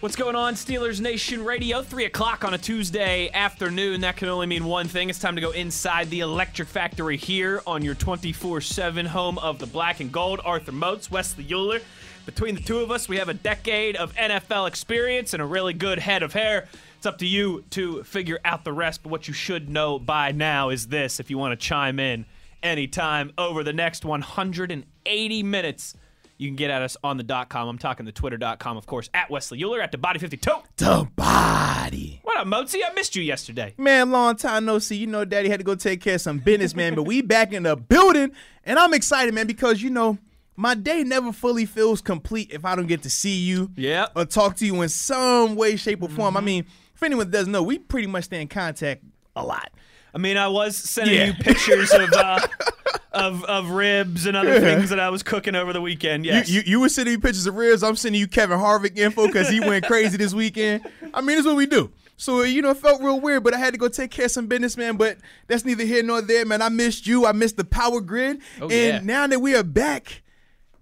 What's going on, Steelers Nation Radio? 3 o'clock on a Tuesday afternoon. That can only mean one thing. It's time to go inside the Electric Factory here on your 24 7 home of the black and gold. Arthur Moats, Wesley Euler. Between the two of us, we have a decade of NFL experience and a really good head of hair. It's up to you to figure out the rest, but what you should know by now is this if you want to chime in anytime over the next 180 minutes you can get at us on the dot com. I'm talking the twitter.com, of course, at Wesley Euler, at the body Fifty 52. The body. What up, Mozi? I missed you yesterday. Man, long time no see. You know, Daddy had to go take care of some business, man. But we back in the building, and I'm excited, man, because you know my day never fully feels complete if I don't get to see you, Yeah. or talk to you in some way, shape, or form. I mm-hmm. mean, if anyone doesn't know, we pretty much stay in contact a lot. I mean, I was sending Yeah. you pictures of uh, of of ribs and other things that I was cooking over the weekend. Yes. You, you you were sending me pictures of ribs. I'm sending you Kevin Harvick info because he went crazy this weekend. I mean, that's what we do. So you know, it felt real weird, but I had to go take care of some business, man. But that's neither here nor there, man. I missed you. I missed the power grid, Oh, and yeah. now that we are back,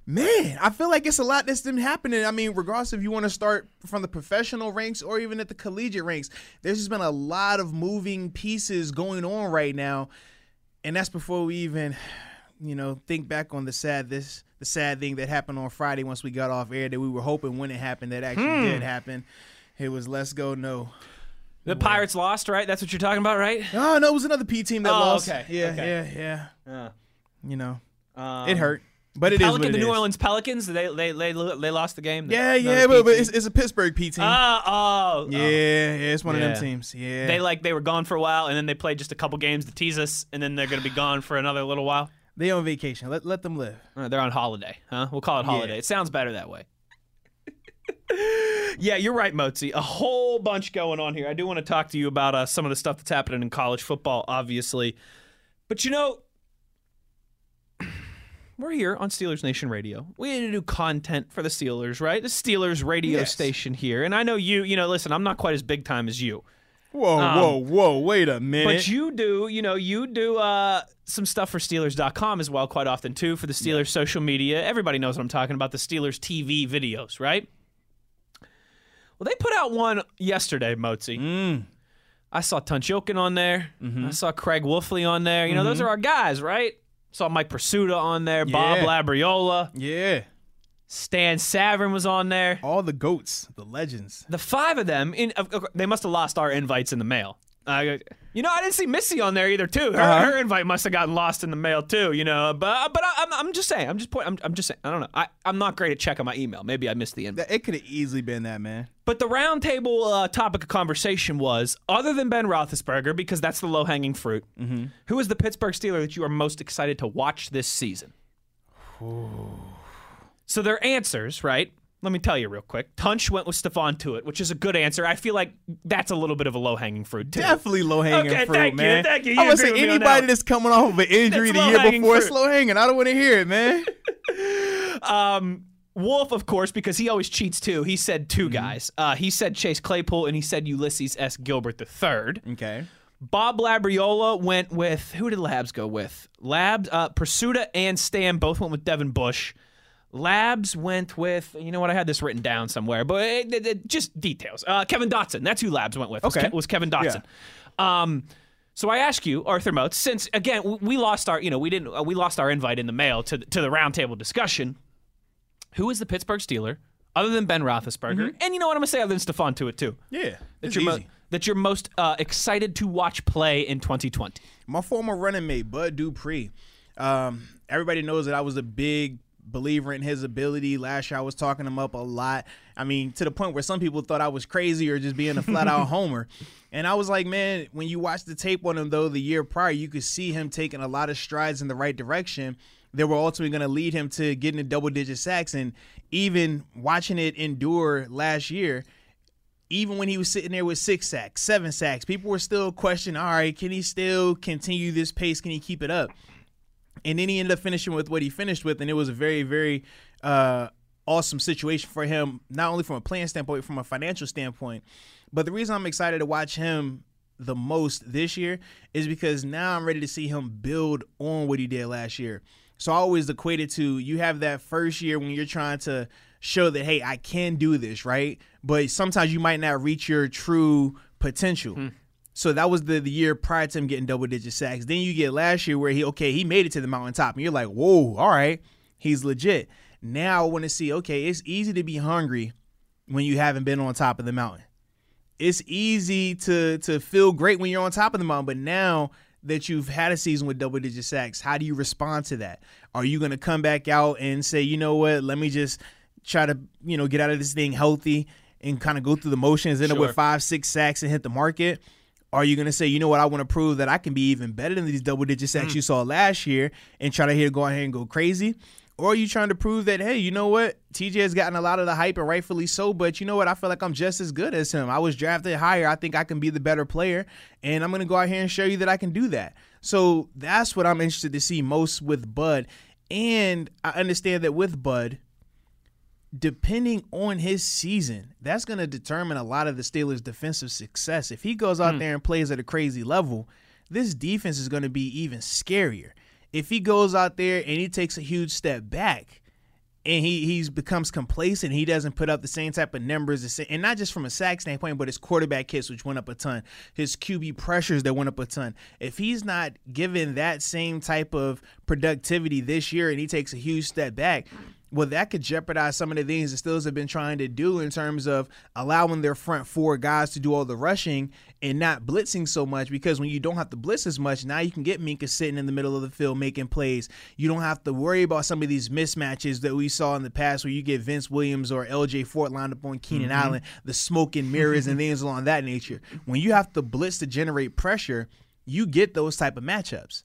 man, I feel like it's a lot that's been happening. I mean, regardless if you want to start from the professional ranks or even at the collegiate ranks, there's just been a lot of moving pieces going on right now, and that's before we even, you know, think back on the sad this the sad thing that happened on Friday once we got off air that we were hoping when it happened that actually Hmm. did happen. It was let's go no. the Pirates lost, right? That's what you're talking about, right? Oh no, it was another P team that Oh, lost. okay, Yeah, okay. yeah, yeah. Uh, You know, um, it hurt, but it is Pelican, the New. Orleans Pelicans, they they they, they lost the game. Yeah, Another yeah, but, but it's, it's a Pittsburgh P team. oh, oh, yeah, oh. yeah, it's one of them teams. Yeah, They like they were gone for a while, and then they played just a couple games to tease us, and then they're gonna be gone for another little while. they on vacation. Let let them live. Uh, they're on holiday, huh? We'll call it holiday. Yeah. It sounds better that way. yeah, you're right, Mozi. A whole bunch going on here. I do want to talk to you about uh, some of the stuff that's happening in college football, obviously. But you know, we're here on Steelers Nation Radio. We need to do content for the Steelers, right? The Steelers radio Yes. station here. And I know you, you know, listen, I'm not quite as big time as you. Whoa, Um, whoa, whoa! Wait a minute. But you do, you know, you do uh, some stuff for Steelers.com as well, quite often too, for the Steelers social media. Everybody knows what I'm talking about the Steelers TV videos, right? Well, they put out one yesterday, Mozi. Mm. I saw Tunch Ilkin on there. Mm-hmm. I saw Craig Wolfley on there. You know, those are our guys, right? Saw Mike Prisuta on there, Bob Labriola, yeah, Stan Savran was on there. all the goats, the legends. The five of them, in, they must have lost our invites in the mail. Uh, you know, I didn't see Missy on there either. Too, her, Uh-huh. her invite must have gotten lost in the mail too. You know, but but I, I'm, I'm just saying. I'm just point. I'm, I'm just saying. I don't know. I, I'm not great at checking my email. Maybe I missed the invite. It could have easily been that, man. But the roundtable uh, topic of conversation was, other than Ben Roethlisberger, because that's the low hanging fruit. who is the Pittsburgh Steeler that you are most excited to watch this season? So their answers, right? Let me tell you real quick. Tunch went with Stephon Tuitt, which is a good answer. I feel like that's a little bit of a low hanging fruit too. Definitely low hanging Okay, fruit, thank you, man. thank you. You I would say that anybody that's coming off of an injury That's the year before is fruit. slow hanging. I don't want to hear it, man. Um, Wolf, of course, because he always cheats too. He said 2 guys. Uh, he said Chase Claypool and he said Ulysses S. Gilbert III. Okay. Bob Labriola went with who did Labs go with? Labs, uh, Prisuta and Stan both went with Devin Bush. Labs went with you know what I had this written down somewhere, but it, it- it- just details. Uh, Kevin Dotson, that's who Labs went with. Was, Okay. Ke- was Kevin Dotson. Um, so I ask you, Arthur Moats, since again we- lost our you know we didn't uh, we lost our invite in the mail to the- to the roundtable discussion. Who is the Pittsburgh Steeler other than Ben Roethlisberger? And you know what I'm gonna say other than Stephon Tuitt too. Yeah. That Mm-hmm. You're, mo- that you're most uh, excited to watch play in 2020. My former running mate, Bud Dupree. Um, everybody knows that I was a big believer in his ability. Last year, I was talking him up a lot. I mean, to the point where some people thought I was crazy or just being a flat out homer. And I was like, man, when you watch the tape on him, though, the year prior, you could see him taking a lot of strides in the right direction that were ultimately going to lead him to getting a double digit sacks. And even watching it endure last year, even when he was sitting there with six sacks, seven sacks, people were still questioning, all right, can he still continue this pace? Can he keep it up? And then he ended up finishing with what he finished with, and it was a very, very uh, awesome situation for him, not only from a playing standpoint, from a financial standpoint. But the reason I'm excited to watch him the most this year is because now I'm ready to see him build on what he did last year. So I always equate it to you have that first year when you're trying to show that hey, I can do this, right? But sometimes you might not reach your true potential. Hmm. So that was the, the year prior to him getting double digit sacks. Then you get last year where he okay, he made it to the mountaintop, and you're like, whoa, all right, he's legit. Now I want to see, okay, it's easy to be hungry when you haven't been on top of the mountain. It's easy to to feel great when you're on top of the mountain, but now that you've had a season with double digit sacks, how do you respond to that? Are you going to come back out and say, you know what, let me just try to, you know, get out of this thing healthy and kind of go through the motions, end sure. up with five, six sacks and hit the market? Are you going to say, you know what, I want to prove that I can be even better than these double digit sacks mm. you saw last year and try to here go ahead and go crazy? Or are you trying to prove that, hey, you know what? TJ has gotten a lot of the hype and rightfully so, but you know what? I feel like I'm just as good as him. I was drafted higher. I think I can be the better player, and I'm going to go out here and show you that I can do that. So that's what I'm interested to see most with Bud. And I understand that with Bud, depending on his season, that's going to determine a lot of the Steelers' defensive success. If he goes out mm. there and plays at a crazy level, this defense is going to be even scarier if he goes out there and he takes a huge step back and he he's becomes complacent, he doesn't put up the same type of numbers, and not just from a sack standpoint, but his quarterback hits, which went up a ton, his QB pressures that went up a ton. If he's not given that same type of productivity this year, and he takes a huge step back, well, that could jeopardize some of the things the Steelers have been trying to do in terms of allowing their front four guys to do all the rushing and not blitzing so much. Because when you don't have to blitz as much, now you can get Minkah sitting in the middle of the field making plays. You don't have to worry about some of these mismatches that we saw in the past where you get Vince Williams or LJ Fort lined up on Keenan mm-hmm. Allen, the smoke and mirrors and things along that nature. When you have to blitz to generate pressure, you get those type of matchups.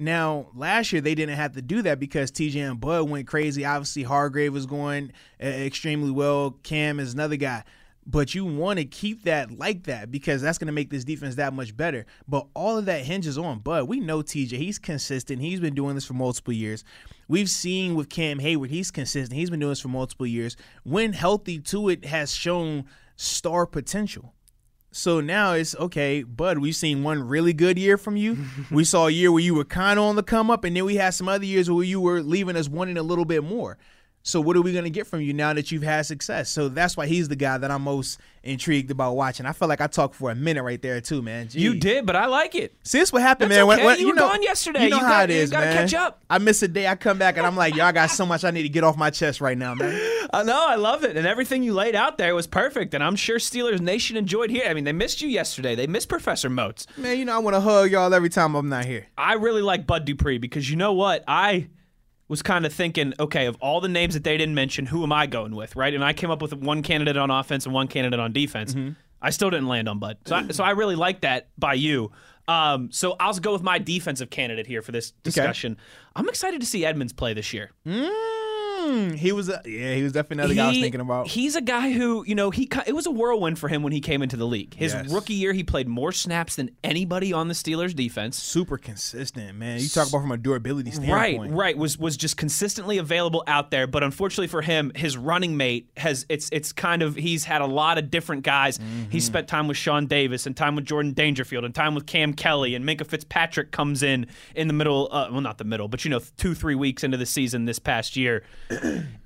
Now, last year they didn't have to do that because TJ and Bud went crazy. Obviously, Hargrave was going uh, extremely well. Cam is another guy. But you want to keep that like that because that's going to make this defense that much better. But all of that hinges on Bud. We know TJ. He's consistent. He's been doing this for multiple years. We've seen with Cam Hayward, he's consistent. He's been doing this for multiple years. When healthy Tuitt, has shown star potential. So now it's okay, Bud. We've seen one really good year from you. we saw a year where you were kind of on the come up, and then we had some other years where you were leaving us wanting a little bit more. So what are we going to get from you now that you've had success? So that's why he's the guy that I'm most intrigued about watching. I feel like I talked for a minute right there too, man. You did, but I like it. See, this what happened, that's man. Okay. When, when, you, you know, gone yesterday. You know you how got, it is, man. Catch up. I miss a day. I come back and I'm like, y'all got so much I need to get off my chest right now, man. I know. I love it, and everything you laid out there was perfect. And I'm sure Steelers Nation enjoyed here. I mean, they missed you yesterday. They missed Professor Moats. Man, you know I want to hug y'all every time I'm not here. I really like Bud Dupree because you know what I was kind of thinking, okay, of all the names that they didn't mention, who am I going with, right? And I came up with one candidate on offense and one candidate on defense. Mm-hmm. I still didn't land on Bud, so I, so I really like that by you. Um, so I'll go with my defensive candidate here for this discussion. Okay. I'm excited to see Edmunds play this year. Mm. Hmm, he was a, yeah, he was definitely another guy I was thinking about. He's a guy who you know he it was a whirlwind for him when he came into the league. His yes. rookie year, he played more snaps than anybody on the Steelers defense. Super consistent, man. You talk about from a durability standpoint, right? Right. Was was just consistently available out there, but unfortunately for him, his running mate has it's it's kind of he's had a lot of different guys. Mm-hmm. He spent time with Sean Davis and time with Jordan Dangerfield and time with Kam Kelly and Minkah Fitzpatrick comes in in the middle, uh, well not the middle, but you know two three weeks into the season this past year.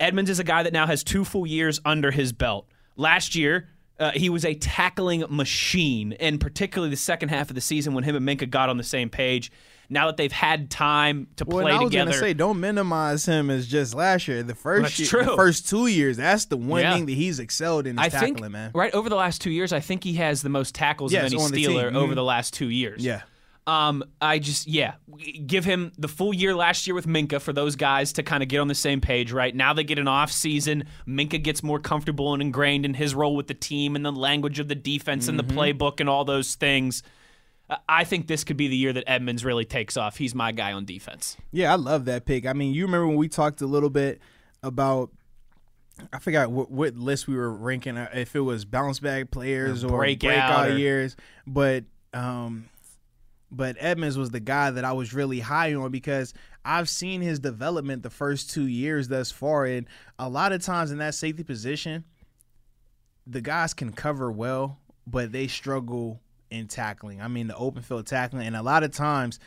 Edmunds is a guy that now has two full years under his belt. Last year, uh, he was a tackling machine, and particularly the second half of the season when him and Minkah got on the same page. Now that they've had time to well, play I was together, gonna say don't minimize him as just last year. The first year, the first two years, that's the one yeah. thing that he's excelled in. I tackling, think, man. Right over the last two years, I think he has the most tackles yes, of any Steeler the over mm-hmm. the last two years. Yeah. Um, I just yeah, give him the full year last year with Minkah for those guys to kind of get on the same page. Right now they get an off season. Minkah gets more comfortable and ingrained in his role with the team and the language of the defense mm-hmm. and the mm-hmm. playbook and all those things. I think this could be the year that Edmunds really takes off. He's my guy on defense. Yeah, I love that pick. I mean, you remember when we talked a little bit about I forgot what, what list we were ranking. uh, If it was bounce back players Or or, breakout breakout, or- years, but um, but Edmunds was the guy that I was really high on because I've seen his development the first two years thus far, and a lot of times in that safety position, the guys can cover well, but they struggle in tackling. I mean, the open field tackling, and a lot of times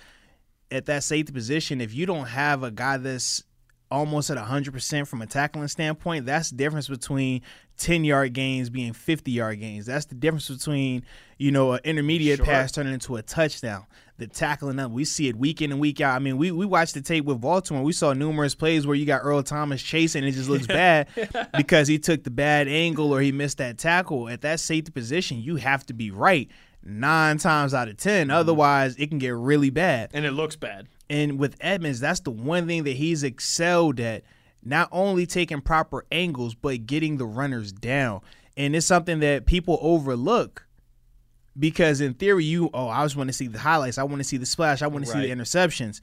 at that safety position, if you don't have a guy that's almost at 100% from a tackling standpoint, that's the difference between 10 yard gains being 50 yard gains. That's the difference between, you know, an intermediate Sure. pass turning into a touchdown. The tackling up, we see it week in and week out. I mean, we, we watched the tape with Baltimore. We saw numerous plays where you got Earl Thomas chasing, and it just looks bad because he took the bad angle or he missed that tackle. At that safety position, you have to be right nine times out of 10. Mm-hmm. Otherwise, it can get really bad. And it looks bad. And with Edmunds, that's the one thing that he's excelled at. Not only taking proper angles, but getting the runners down. And it's something that people overlook because in theory, you oh, I just want to see the highlights. I want to see the splash. I want to see the interceptions.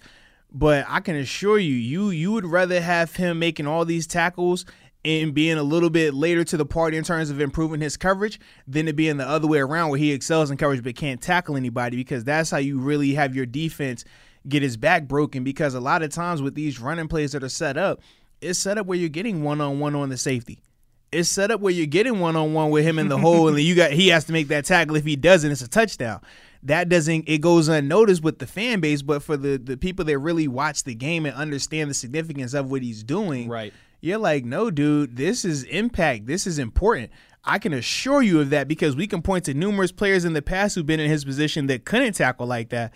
But I can assure you, you you would rather have him making all these tackles and being a little bit later to the party in terms of improving his coverage than it being the other way around where he excels in coverage but can't tackle anybody because that's how you really have your defense get his back broken because a lot of times with these running plays that are set up, it's set up where you're getting one on one on the safety. It's set up where you're getting one on one with him in the hole, and then you got he has to make that tackle. If he doesn't, it's a touchdown. That doesn't it goes unnoticed with the fan base, but for the the people that really watch the game and understand the significance of what he's doing, Right. You're like, no, dude, this is impact. This is important. I can assure you of that because we can point to numerous players in the past who've been in his position that couldn't tackle like that,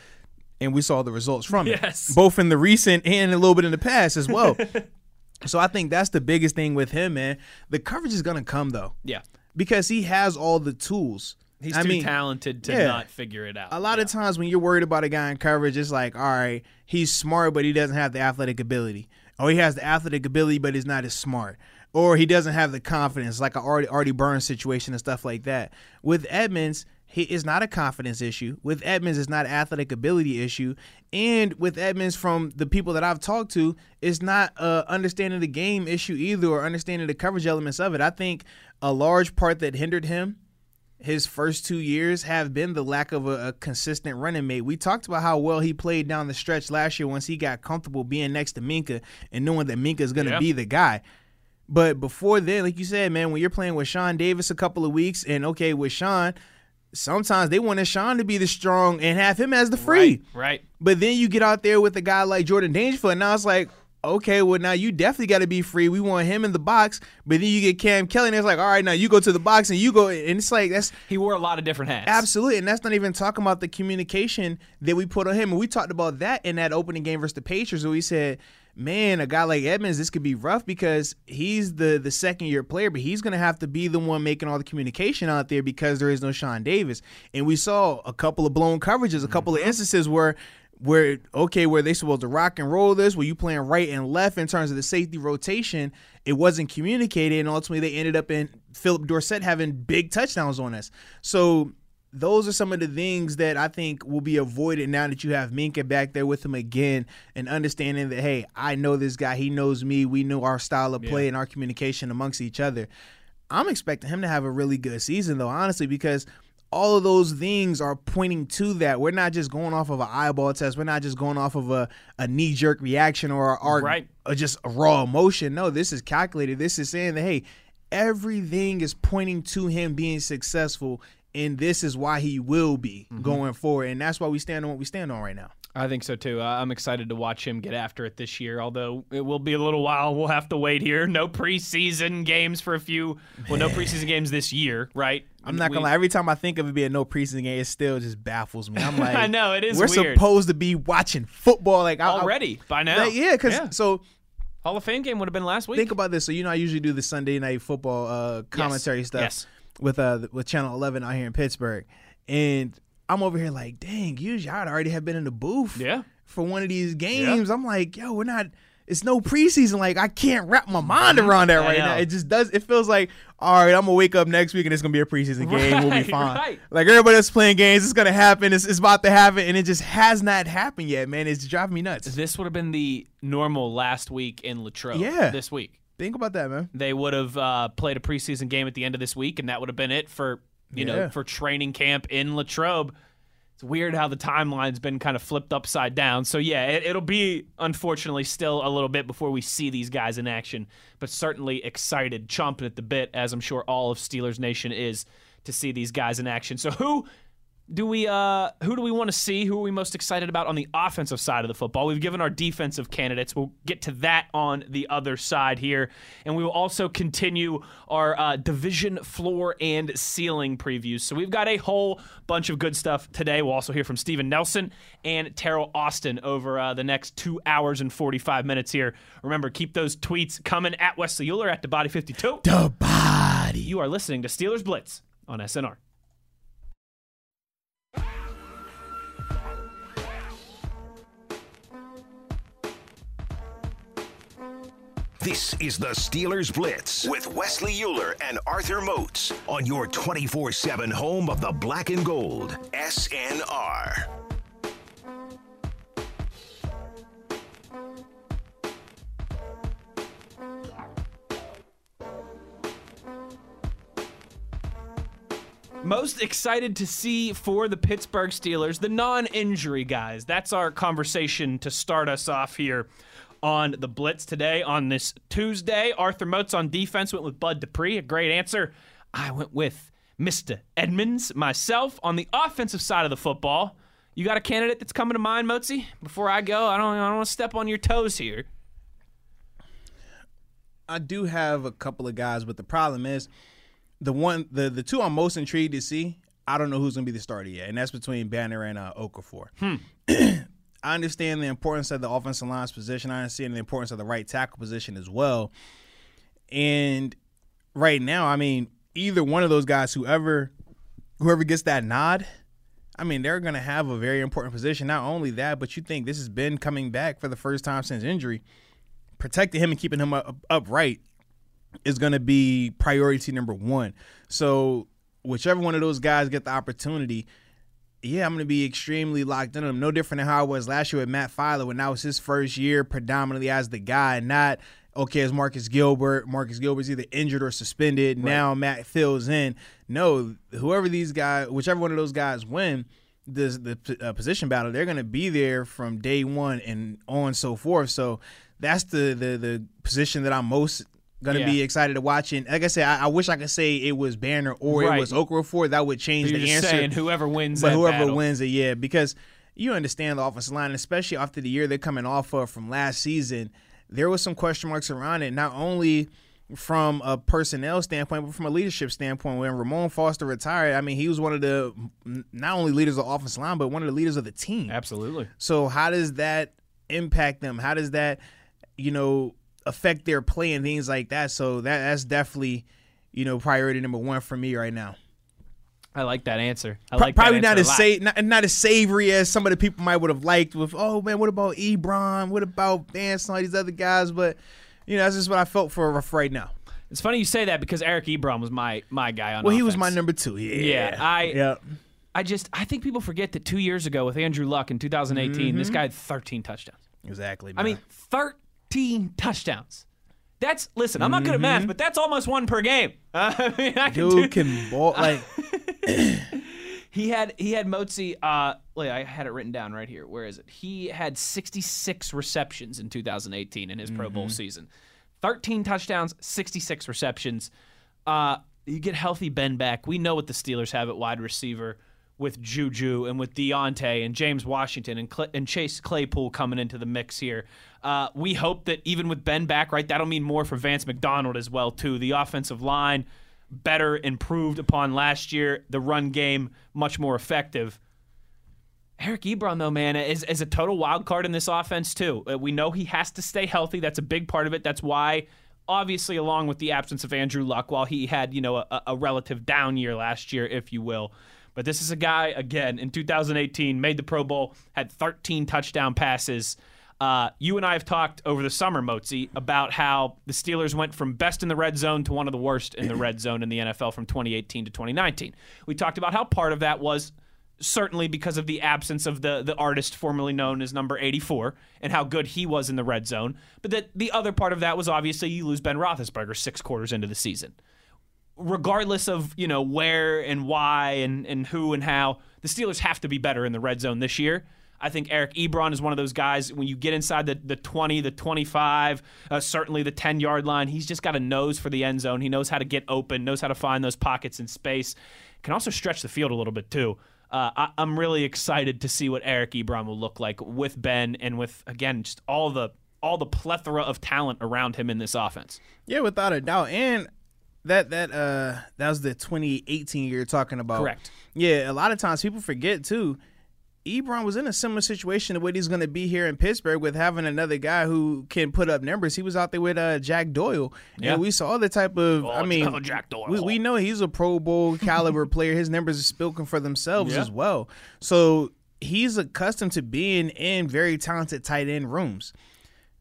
and we saw the results from Yes. it, both in the recent and a little bit in the past as well. so I think that's the biggest thing with him, man. The coverage is gonna come though Yeah. because he has all the tools. He's I too mean, talented to yeah. not figure it out. a lot of times when you're worried about a guy in coverage, it's like, all right, he's smart, but he doesn't have the athletic ability. Or he has the athletic ability, but he's not as smart. Or he doesn't have the confidence, like a Artie, Artie Burns situation and stuff like that. With Edmunds, he is not a confidence issue. With Edmunds, it's not an athletic ability issue. And with Edmunds, from the people that I've talked to, it's not uh, understanding the game issue either or understanding the coverage elements of it. I think a large part that hindered him his first two years have been the lack of a, a consistent running mate. We talked about how well he played down the stretch last year once he got comfortable being next to Minkah and knowing that Minkah is going to Yeah. be the guy. But before then, like you said, man, when you're playing with Sean Davis a couple of weeks, and okay, with Sean, sometimes they wanted Sean to be the strong and have him as the free. Right. Right. But then you get out there with a guy like Jordan Dangerfield, and now it's like, okay, well now you definitely got to be free. We want him in the box, but then you get Kam Kelly, and it's like, all right, now you go to the box and you go, and it's like that's He wore a lot of different hats. absolutely, and that's not even talking about the communication that we put on him. And we talked about that in that opening game versus the Patriots, where we said, man, a guy like Edmunds, this could be rough because he's the the second year player, but he's gonna have to be the one making all the communication out there because there is no Sean Davis. And we saw a couple of blown coverages, a couple of mm-hmm. instances where where okay, where they supposed to rock and roll this, where you playing right and left in terms of the safety rotation, it wasn't communicated, and ultimately they ended up in Phillip Dorsett having big touchdowns on us. So those are some of the things that I think will be avoided now that you have Minkah back there with him again and understanding that, hey, I know this guy, he knows me, we know our style of play and our communication amongst each other. I'm expecting him to have a really good season, though, honestly, because all of those things are pointing to that. We're not just going off of an eyeball test. We're not just going off of a, a knee jerk reaction or, or, Right. or just a raw emotion. No, this is calculated. This is saying that, hey, everything is pointing to him being successful, and this is why he will be Mm-hmm. going forward. And that's why we stand on what we stand on right now. I think so too. Uh, I'm excited to watch him get after it this year. Although it will be a little while. We'll have to wait here. No preseason games for a few. Well, no preseason games this year, right? I'm not gonna lie. Every time I think of it being no preseason game, it still just baffles me. I'm like, I know, it is We're weird. supposed to be watching football, like I- I- already by now. like, yeah, because so Hall of Fame game would have been last week. think about this. So you know, I usually do the Sunday night football uh, commentary stuff Yes. With uh with Channel 11 out here in Pittsburgh, and I'm over here like, dang, usually I'd already have been in the booth. Yeah. For one of these games, I'm like, yo, we're not. It's no preseason. Like I can't wrap my mind around that I right know. now. It just does. It feels like, all right, I'm gonna wake up next week and it's gonna be a preseason game. we'll be fine. right. Like everybody that's playing games, it's gonna happen. It's, it's about to happen, and it just has not happened yet, man. It's driving me nuts. This would have been the normal last week in Latrobe. Yeah. This week. Think about that, man. They would have uh, played a preseason game at the end of this week, and that would have been it for you know for training camp in Latrobe. It's weird how the timeline's been kind of flipped upside down. So yeah, it, it'll be unfortunately still a little bit before we see these guys in action, but certainly excited, chomping at the bit, as I'm sure all of Steelers Nation is to see these guys in action. So who do we uh who do we want to see? Who are we most excited about on the offensive side of the football? We've given our defensive candidates. We'll get to that on the other side here. And we will also continue our uh, division floor and ceiling previews. So we've got a whole bunch of good stuff today. We'll also hear from Steven Nelson and Terrell Austin over uh, the next two hours and 45 minutes here. Remember keep those tweets coming at Wesley Euler at the body 52 The body. you are listening to Steelers Blitz on SNR This is the Steelers Blitz with Wesley Euler and Arthur Moats on your 24 7 home of the black and gold. SNR. Most excited to see for the Pittsburgh Steelers, the non injury guys. That's our conversation to start us off here on the Blitz today on this Tuesday. Arthur Moats on defense went with Bud Dupree, a great answer. I went with Mr. Edmunds myself on the offensive side of the football. You got a candidate that's coming to mind, Motzi? Before I go, I don't, I don't want to step on your toes here. I do have a couple of guys, but the problem is the one the the two I'm most intrigued to see. I don't know who's gonna be the starter yet, and that's between Banner and uh, Okorafor. I understand the importance of the offensive line's position. I understand the importance of the right tackle position as well. And right now, I mean, either one of those guys, whoever whoever gets that nod, I mean, they're to have a very important position. Not only that, but you think this has been coming back for the first time since injury. Protecting him and keeping him up, upright is to be priority number one. So, whichever one of those guys get the opportunity, yeah, I'm going to be extremely locked in on him. No different than how I was last year with Matt Feiler when that was his first year predominantly as the guy, not okay as Marcus Gilbert. Marcus Gilbert's either injured or suspended. Now Matt fills in. No, whoever these guys, whichever one of those guys win this the uh, position battle, they're going to be there from day one and on so forth. So that's the the the position that I'm most gonna Yeah. be excited to watch. And like I said, I, I wish I could say it was Banner or Right. it was Okorafor. That would change You're the just answer. saying whoever wins But whoever battle. wins it, yeah, because you understand the offensive line, especially after the year they're coming off of from last season. There was some question marks around it, not only from a personnel standpoint, but from a leadership standpoint. When Ramon Foster retired, I mean, he was one of the not only leaders of the offensive line, but one of the leaders of the team. Absolutely. So how does that impact them? How does that, you know, affect their play and things like that? So that that's definitely, you know, priority number one for me right now. I like that answer. I like probably not as sa- not, not as savory as some of the people might would have liked. With oh man, what about Ebron? What about Vance and all these other guys? But you know, that's just what I felt for, right now. It's funny you say that because Eric Ebron was my my guy on. Well, he was my number two. Yeah, Yeah, I- yeah. I just I think people forget that two years ago with Andrew Luck in 2018, this mm-hmm. guy had 13 touchdowns. exactly. I mean, 13 touchdowns. That's listen. I'm not good at math, but that's almost one per game. I mean, I can do, dude can ball like He had he had Motzi. Uh, wait, I had it written down right here. Where is it? He had 66 receptions in 2018 in his Pro Bowl season. 13 touchdowns, 66 receptions. Uh, you get healthy Ben back. We know what the Steelers have at wide receiver with Juju and with Diontae and James Washington and, Cl- and Chase Claypool coming into the mix here. Uh, we hope that even with Ben back, right, that'll mean more for Vance McDonald as well too. The offensive line better, improved upon last year. The run game much more effective. Eric Ebron, though, man, is, is a total wild card in this offense, too. Uh, we know he has to stay healthy. That's a big part of it. That's why, obviously, along with the absence of Andrew Luck, while he had, you know, a, a relative down year last year, if you will. But this is a guy, again, in 2018, made the Pro Bowl, had 13 touchdown passes. Uh, you and I have talked over the summer, Motzi, about how the Steelers went from best in the red zone to one of the worst in the red zone in the NFL from 2018 to 2019. We talked about how part of that was certainly because of the absence of the the artist formerly known as number 84 and how good he was in the red zone. But that the other part of that was obviously you lose Ben Roethlisberger six quarters into the season. Regardless of you know where and why and and who and how, the Steelers have to be better in the red zone this year. I think Eric Ebron is one of those guys. When you get inside the, the 20, the 25, uh, certainly the 10 yard line, he's just got a nose for the end zone. He knows how to get open, knows how to find those pockets in space. Can also stretch the field a little bit too. Uh, I, I'm really excited to see what Eric Ebron will look like with Ben and with again just all the all the plethora of talent around him in this offense. Yeah, without a doubt. And that that uh that was the 2018 year you're talking about. Correct. Yeah, a lot of times people forget too. Ebron was in a similar situation to what he's going to be here in Pittsburgh with having another guy who can put up numbers. He was out there with uh, Jack Doyle, Yeah. and we saw the type of. Oh, I mean, Jack Doyle. we, we know he's a Pro Bowl caliber player. His numbers are spoken for themselves Yeah. as well. So he's accustomed to being in very talented tight end rooms.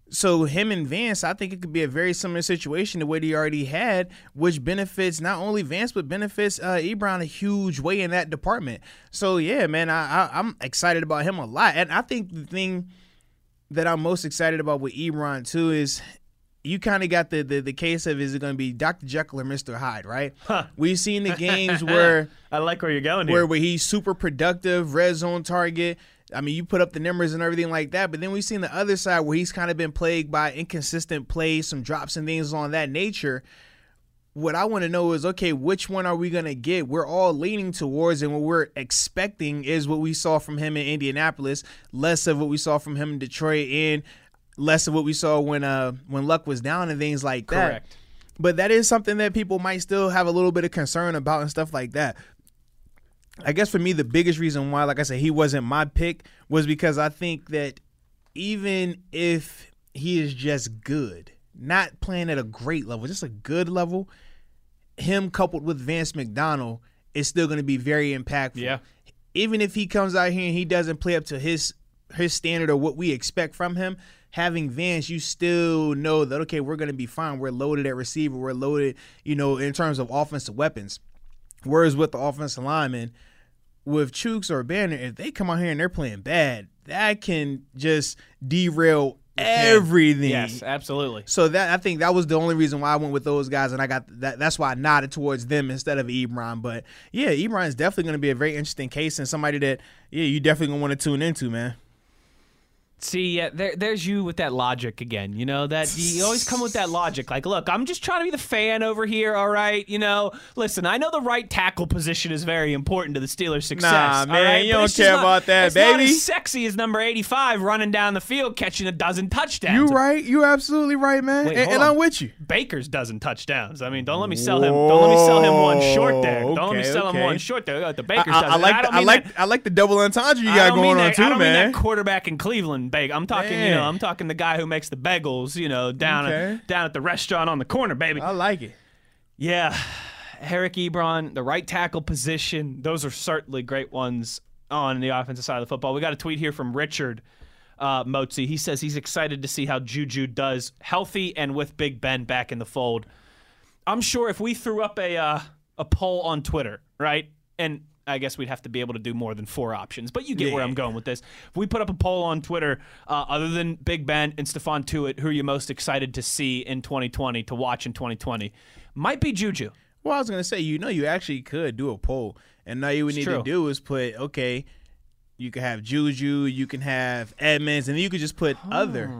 So him and Vance, I think it could be a very similar situation to what he already had, which benefits not only Vance but benefits uh, Ebron a huge way in that department. So yeah, man, I, I I'm excited about him a lot, and I think the thing that I'm most excited about with Ebron too is you kind of got the, the the case of is it going to be Dr. Jekyll or Mr. Hyde, right? We've seen the games where I like where you're going where, where he's super productive, red zone target. I mean, you put up the numbers and everything like that, but then we've seen the other side where he's kind of been plagued by inconsistent plays, some drops and things on that nature. What I want to know is okay, which one are we going to get? We're all leaning towards, and what we're expecting is what we saw from him in Indianapolis, less of what we saw from him in Detroit, and less of what we saw when uh when Luck was down and things like that. Correct. But that is something that people might still have a little bit of concern about and stuff like that. I guess for me, the biggest reason why, like I said, he wasn't my pick was because I think that even if he is just good, not playing at a great level, just a good level, him coupled with Vance McDonald is still going to be very impactful. Yeah. Even if he comes out here and he doesn't play up to his his standard or what we expect from him, having Vance, you still know that okay, we're going to be fine. We're loaded at receiver. We're loaded, you know, in terms of offensive weapons. Whereas with the offensive lineman, with Chuks or Banner, if they come out here and they're playing bad, that can just derail everything. Yes, absolutely. So that I think that was the only reason why I went with those guys, and I got that. That's why I nodded towards them instead of Ebron. But yeah, Ebron is definitely going to be a very interesting case and somebody that yeah you definitely gonna want to tune into, man. See, yeah, there, there's you with that logic again. You know that you always come with that logic. Like, look, I'm just trying to be the fan over here. All right, you know. Listen, I know the right tackle position is very important to the Steelers' success. Nah, all man, right? you But don't care not- about that, it's Not as sexy as number 85 running down the field catching a dozen touchdowns. You right, you absolutely right, man, Wait, and, and. I'm with you. Baker's dozen touchdowns. I mean, don't let me sell him. Don't let me sell him one short there. Don't let me okay, sell him one short there. The I, Baker's I- dozen. I like don't the, I like that- I like the double entendre you got going on too, I don't man. mean that quarterback in Cleveland. I'm talking, you know, I'm talking the guy who makes the bagels, you know, down Okay. at, down at the restaurant on the corner, baby. I like it. yeah, Eric Ebron, the right tackle position. Those are certainly great ones on the offensive side of the football. We got a tweet here from Richard uh, Motzi. He says he's excited to see how Juju does, healthy and with Big Ben back in the fold. I'm sure if we threw up a uh, a poll on Twitter, right, and I guess we'd have to be able to do more than four options, but you get where I'm going with this. If we put up a poll on Twitter, uh, other than Big Ben and Stephon Tuitt, who are you most excited to see in 2020 to watch in 2020? Might be Juju. Well, I was gonna say, you know, you actually could do a poll, and all you would It's need true. to do is put, okay, you can have Juju, you can have Edmunds, and you could just put other.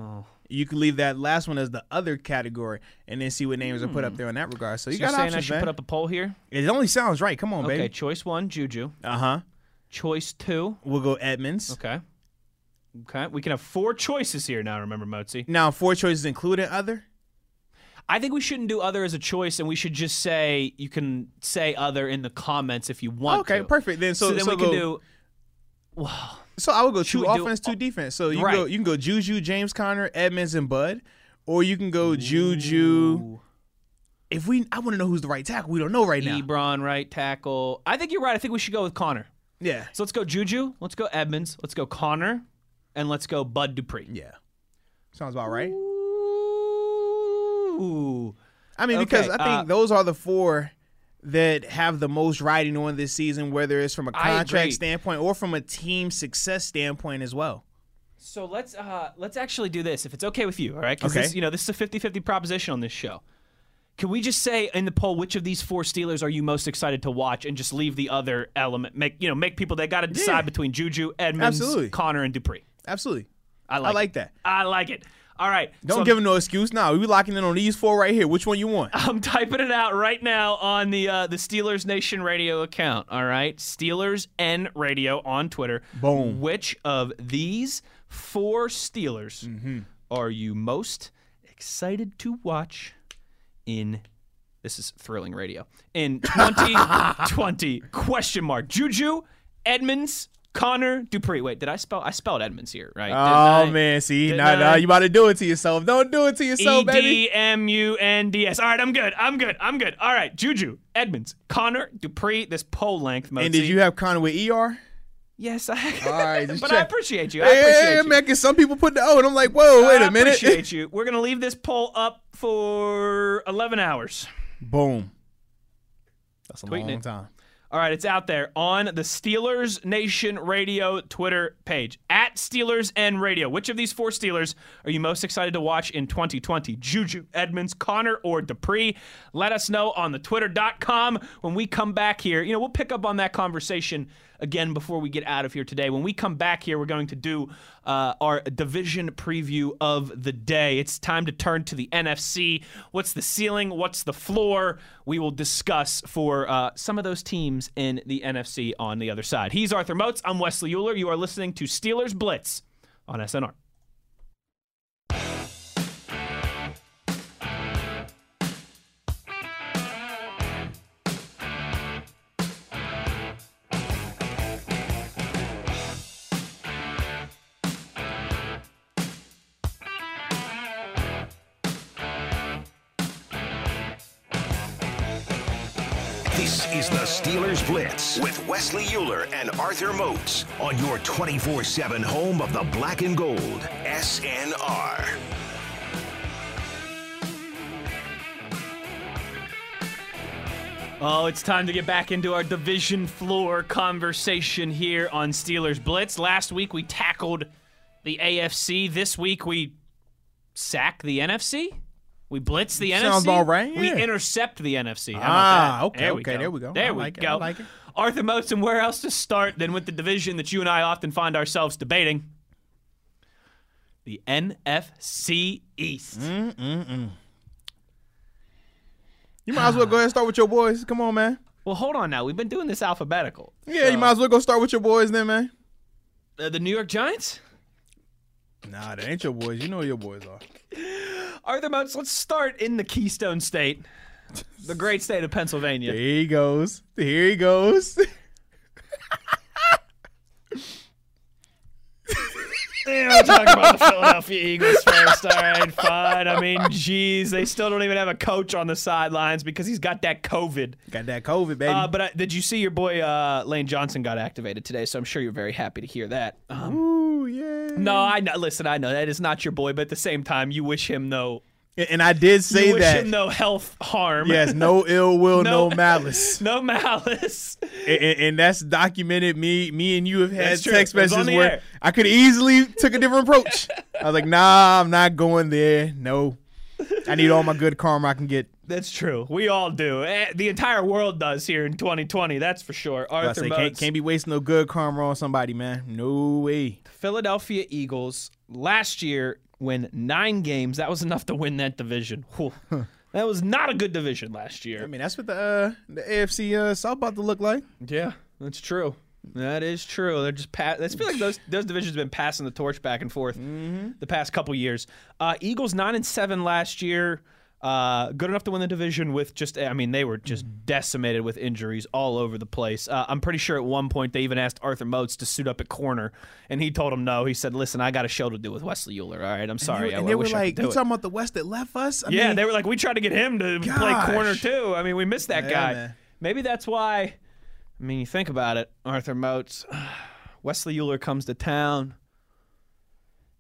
You can leave that last one as the other category, and then see what names are put up there in that regard. So you Hmm. So you're got saying options, I should man. put up a poll here? it only sounds right. Come on, Okay, baby. Okay, choice one, Juju. Uh huh. Choice two, We'll go Edmunds. okay. Okay, we can have four choices here now. Remember, Motzi. Now, four choices including other. I think we shouldn't do other as a choice, and we should just say you can say other in the comments if you want Okay, to. perfect. Then so, So, then so we can do. Wow. So I would go two do- offense, two defense. So you Right. can go you can go Juju, James Conner, Edmunds, and Bud, or you can go Juju. If we, I want to know who's the right tackle. We don't know right now. Ebron, right tackle. I think you're right. I think we should go with Conner. Yeah, So let's go Juju. Let's go Edmunds. Let's go Conner, and let's go Bud Dupree. yeah, sounds about right. Ooh. I mean, because I think uh, those are the four that have the most riding on this season, whether it's from a contract standpoint or from a team success standpoint as well. So let's uh let's actually do this if it's okay with you, all right? 'Cause Okay. this, you know, this is a 50-50 proposition on this show. Can we just say in the poll which of these four Steelers are you most excited to watch and just leave the other element make you know, make people they got to decide Yeah. between Juju, Edmunds, Absolutely. Conner and Dupree. Absolutely. I like I like it. that. I like it. All right. Don't so give him no excuse. Now we be locking in on these four right here. Which one you want? I'm typing it out right now on the uh, the Steelers Nation Radio account. All right, Steelers N Radio on Twitter. Boom. Which of these four Steelers Mm-hmm. are you most excited to watch in? This is thrilling radio in 2020? question mark. Juju, Edmunds, Conner, Dupree. Wait, did I spell? I spelled Edmunds here, right? Oh I? man, see, now I? you about to do it to yourself. Don't do it to yourself, E baby. D M U N D S. All right, I'm good. I'm good. I'm good. All right, Juju, Edmunds, Conner, Dupree. This poll length. And did you have Conner with ER? Yes, I. All right, but I appreciate you. I Hey, appreciate hey, you. man, 'cause some people put the O, and I'm like, whoa, wait I a minute. I appreciate you. We're gonna leave this poll up for 11 hours. Boom. That's a Tweeting long it. time. All right, it's out there on the Steelers Nation Radio Twitter page at Steelers and Radio. Which of these four Steelers are you most excited to watch in 2020? Juju, Edmunds, Conner, or Dupree? Let us know on the Twitter.com when we come back here. You know, we'll pick up on that conversation again before we get out of here today. When we come back here, we're going to do uh, our division preview of the day. It's time to turn to the NFC. What's the ceiling? What's the floor? We will discuss for uh, some of those teams in the NFC on the other side. He's Arthur Moats. I'm Wesley Euler. You are listening to Steelers Blitz on SNR. Is the Steelers Blitz with Wesley Euler and Arthur Moats on your 24 7 home of the black and gold. SNR. Oh, it's time to get back into our division floor conversation here on Steelers Blitz. Last week we tackled the AFC. This week we sack the NFC. We blitz the NFC. Sounds about right, We intercept the NFC. How Ah, okay, There we okay, go. there we go. There I we like it, go. I like it. Arthur Moten, where else to start than with the division that you and I often find ourselves debating? The NFC East. Mm. You might as well go ahead and start with your boys. Come on, man. Well, hold on now. We've been doing this alphabetical. Yeah, So, you might as well go start with your boys then, man. uh, the New York Giants. Nah, they ain't your boys. You know who your boys are. Arthur Moats, let's start in the Keystone State, the great state of Pennsylvania. There he goes. Here he goes. Yeah, we'll talk about the Philadelphia Eagles first. All right, fine. I mean, geez, they still don't even have a coach on the sidelines because he's got that COVID. Got that COVID, baby. Uh, but uh, did you see your boy uh, Lane Johnson got activated today? So I'm sure you're very happy to hear that. Um, Ooh, yeah. no, I know. Listen, I know that is not your boy, but at the same time, you wish him no. And I did say that. no health harm. Yes, no ill will, no, No- malice. no malice. and, and- and that's documented. Me, me, and you have had text It was on messages where air. I could easily took a different approach. I was like, Nah, I'm not going there. No, I need all my good karma I can get. That's true. We all do. Eh, The entire world does here in 2020. That's for sure. Arthur say, can't, can't be wasting no good karma on somebody, man. No way. Philadelphia Eagles last year win nine games. That was enough to win that division. That was not a good division last year. I mean, that's what the uh, the AFC uh, South about to look like. Yeah, that's true. That is true. They're just pa- I feel like those those divisions have been passing the torch back and forth the past couple years. Uh, Eagles nine and seven last year. Uh, good enough to win the division with just I mean they were just decimated with injuries all over the place. Uh, I'm pretty sure at one point they even asked Arthur Moats to suit up at corner, and he told him no. He said, "Listen, I got a show to do with Wesley Euler. All right, I'm sorry. and they I were wish I like, "You talking about the West that left us?" I Yeah, mean, they were like, we tried to get him to play corner too. I mean, we missed that Yeah, guy. man. Maybe that's why. I mean, you think about it, Arthur Moats. Wesley Euler comes to town.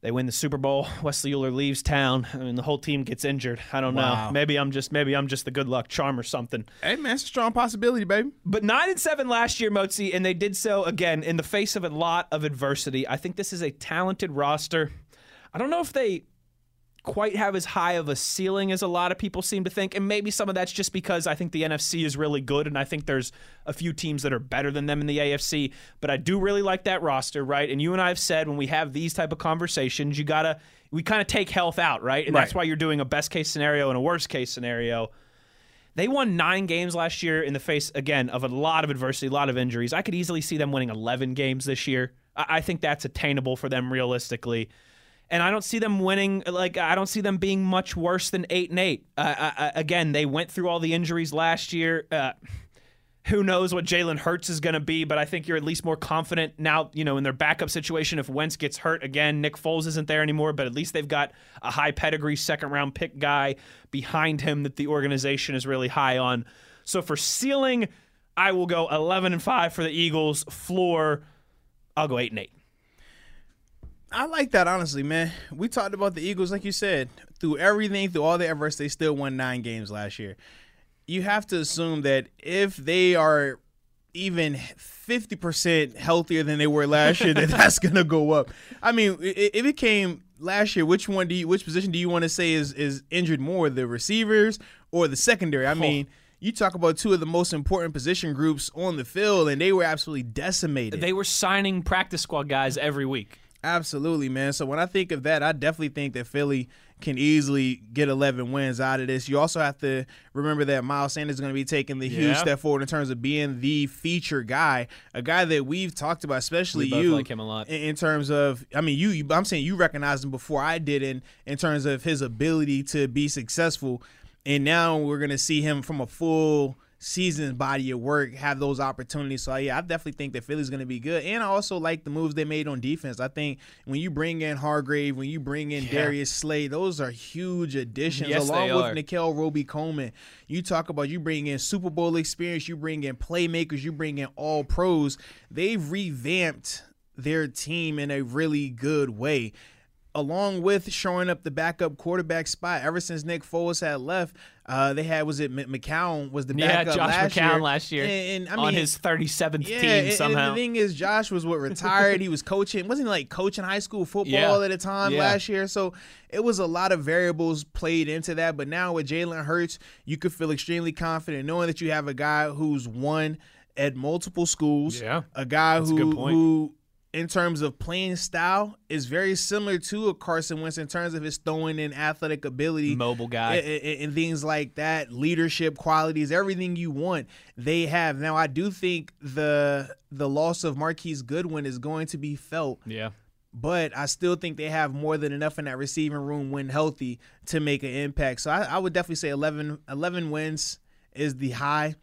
They win the Super Bowl. Wesley Euler leaves town, and the whole team gets injured. I don't Wow. know. Maybe I'm just maybe I'm just the good luck charm or something. Hey man, it's a strong possibility, baby. But nine and seven last year, Motzi, and they did so again in the face of a lot of adversity. I think this is a talented roster. I don't know if they quite have as high of a ceiling as a lot of people seem to think, and maybe some of that's just because I think the NFC is really good, and I think there's a few teams that are better than them in the AFC. But I do really like that roster, right? And you and I have said when we have these type of conversations, you gotta we kind of take health out, right? And that's why you're doing a best case scenario and a worst case scenario. They won nine games last year in the face, again, of a lot of adversity, a lot of injuries. I could easily see them winning 11 games this year. I, I think that's attainable for them realistically. And I don't see them winning, like, I don't see them being much worse than 8 and 8. Uh, I, I, again, they went through all the injuries last year. Uh, who knows what Jalen Hurts is going to be, but I think you're at least more confident now, you know, in their backup situation. If Wentz gets hurt again, Nick Foles isn't there anymore, but at least they've got a high pedigree second round pick guy behind him that the organization is really high on. So for ceiling, I will go 11 and 5 for the Eagles. Floor, I'll go 8 and 8. I like that honestly, man. We talked about the Eagles, like you said, through everything, through all the efforts, they still won nine games last year. You have to assume that if they are even fifty percent healthier than they were last year, that that's gonna go up. I mean, if it came last year, which one do you, which position do you want to say is is injured more, the receivers or the secondary? I mean. You talk about two of the most important position groups on the field, and they were absolutely decimated. They were signing practice squad guys every week. Absolutely, man. So when I think of that, I definitely think that Philly can easily get 11 wins out of this. You also have to remember that Miles Sanders is going to be taking the huge step forward in terms of being the feature guy, a guy that we've talked about, especially you, like him a lot. in, in terms of. I mean, you. you- I'm saying you recognized him before I did, in in terms of his ability to be successful, and now we're going to see him from a full season body of work have those opportunities. So yeah, I definitely think that Philly's going to be good, and I also like the moves they made on defense. I think when you bring in Hargrave, when you bring in Darius Slay, those are huge additions. Yes, along with. Nickell Robey-Coleman, you talk about you bring in Super Bowl experience, you bring in playmakers, you bring in all pros. They've revamped their team in a really good way along with showing up the backup quarterback spot ever since Nick Foles had left. Uh, they had was it McCown was the backup Yeah, Josh last McCown year. last year and, and I on mean, his 37th yeah, team and- somehow. And the thing is, Josh was what retired. he was coaching, wasn't he like coaching high school football Yeah. at a time Yeah. last year? So it was a lot of variables played into that. But now with Jalen Hurts, you could feel extremely confident knowing that you have a guy who's won at multiple schools. Yeah. a guy That's a who good point. who. In terms of playing style, is very similar to a Carson Wentz in terms of his throwing and athletic ability Mobile guy. and, and- and things like that, leadership qualities, everything you want, they have. Now, I do think the the loss of Marquise Goodwin is going to be felt, yeah. but I still think they have more than enough in that receiving room when healthy to make an impact. So I, I would definitely say 11, 11 wins is the high.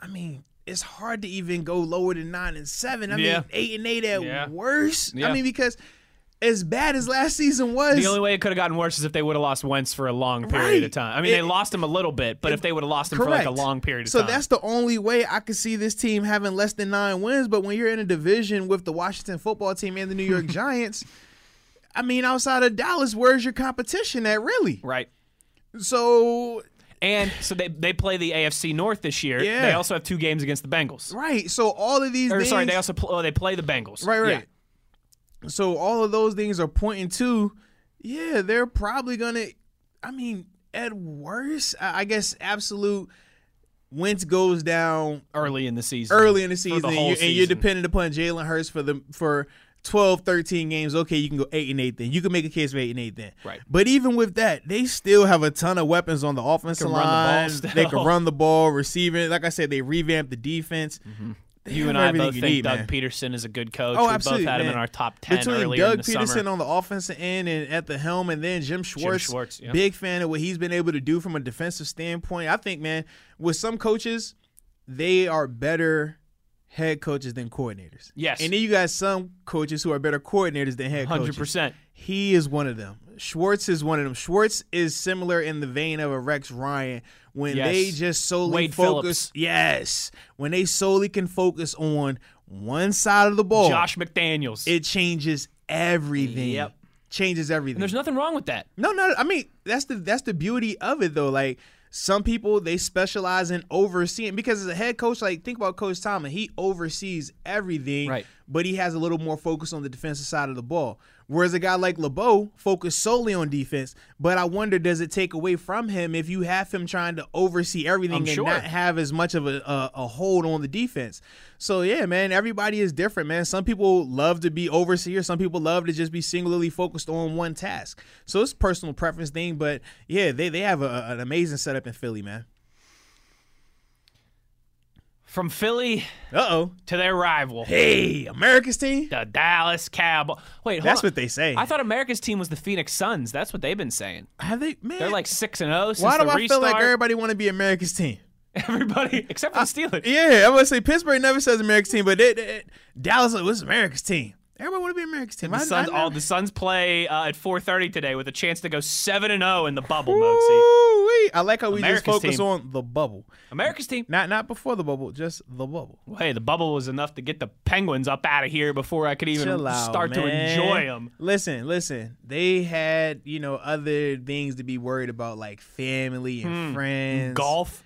I mean, it's hard to even go lower than nine and seven. I Yeah. mean, eight and eight at Yeah. worst. Yeah. I mean, because as bad as last season was, The only way it could have gotten worse is if they would have lost Wentz for a long period Right. of time. I mean, they lost him a little bit, but if they would have lost him for like a long period of so time. So that's the only way I could see this team having less than nine wins. But when you're in a division with the Washington football team and the New York Giants, I mean, outside of Dallas, where's your competition at really? right. So And so they they play the AFC North this year. Yeah. They also have two games against the Bengals. right, so all of these Or things, sorry, they also pl- oh, they play the Bengals. right, right. Yeah. So all of those things are pointing to, yeah, they're probably gonna. I mean, at worst, I guess absolute. Wentz goes down Early in the season. early in the season, the you, and you're dependent upon Jalen Hurts for the for 12, 13 games. Okay, you can go eight and eight. Then you can make a case for eight and eight. Then Right. But even with that, they still have a ton of weapons on the offensive Can run the ball line. They can run the ball, receiving. Like I said, they revamped the defense. Mm-hmm. They You and I both think need, Doug man. Pederson is a good coach. Oh, we absolutely, both had him man. in our top ten Between earlier Doug Pederson summer. on the offensive end and at the helm, and then Jim Schwartz, Jim Schwartz, yeah. big fan of what he's been able to do from a defensive standpoint. I think, man, with some coaches, they are better head coaches than coordinators. Yes. and then you got some coaches who are better coordinators than head Hundred coaches. percent. He is one of them. Schwartz is one of them. Schwartz is similar in the vein of a Rex Ryan when Yes. they just solely Wade focus. Phillips. Yes, when they solely can focus on one side of the ball. Josh McDaniels. It changes everything. Yep. Changes everything. And there's nothing wrong with that. No, no. I mean, that's the that's the beauty of it though. Like some people they specialize in overseeing because as a head coach, like think about Coach Tomlin, he oversees everything, Right. but he has a little more focus on the defensive side of the ball. Whereas a guy like LeBeau focused solely on defense. But I wonder, does it take away from him if you have him trying to oversee everything I'm and sure. not have as much of a, a, a hold on the defense? So yeah, man, everybody is different, man. Some people love to be overseer, Some people love to just be singularly focused on one task. So it's a personal preference thing. But yeah, they they have a, an amazing setup in Philly, man. From Philly Uh oh. to their rival, Hey, America's team. the Dallas Cowboys. Wait, hold That's on. what they say. I thought America's team was the Phoenix Suns. That's what they've been saying. Have they? Man, They're like six and zero since Why do the I restart. feel like everybody want to be America's team? Everybody except for the Steelers. Yeah, I'm gonna say Pittsburgh never says America's team, but it, it, Dallas like, what's America's team? Everybody want to be America's team. The I- Suns, I all the Suns play uh, at 4:30 today with a chance to go seven and zero in the bubble, Moxie. Ooh-wee. I like how we America's just focus team. on the bubble, America's team. not not before the bubble, just the bubble. Well, hey, the bubble was enough to get the Penguins up out of here before I could even out, start to enjoy them. Listen, listen. They had you know other things to be worried about, like family and friends, Hmm. Golf.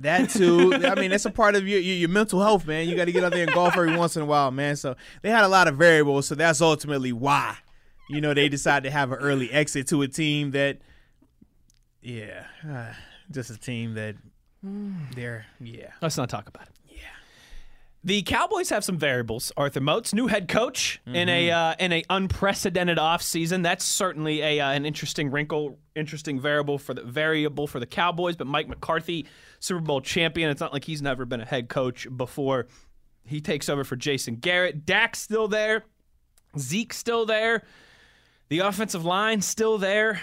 That too. I mean, that's a part of your, your your mental health, man. You got to get out there and golf every once in a while, man. So they had a lot of variables. So that's ultimately why, you know, they decided to have an early exit to a team that, yeah, uh, just a team that they're yeah. Let's not talk about it. The Cowboys have some variables. Arthur Moats, new head coach in a uh, in a unprecedented offseason. That's certainly a uh, an interesting wrinkle, interesting variable for the variable for the Cowboys. But Mike McCarthy, Super Bowl champion. It's not like he's never been a head coach before. He takes over for Jason Garrett. Dak's still there. Zeke's still there. The offensive line still there.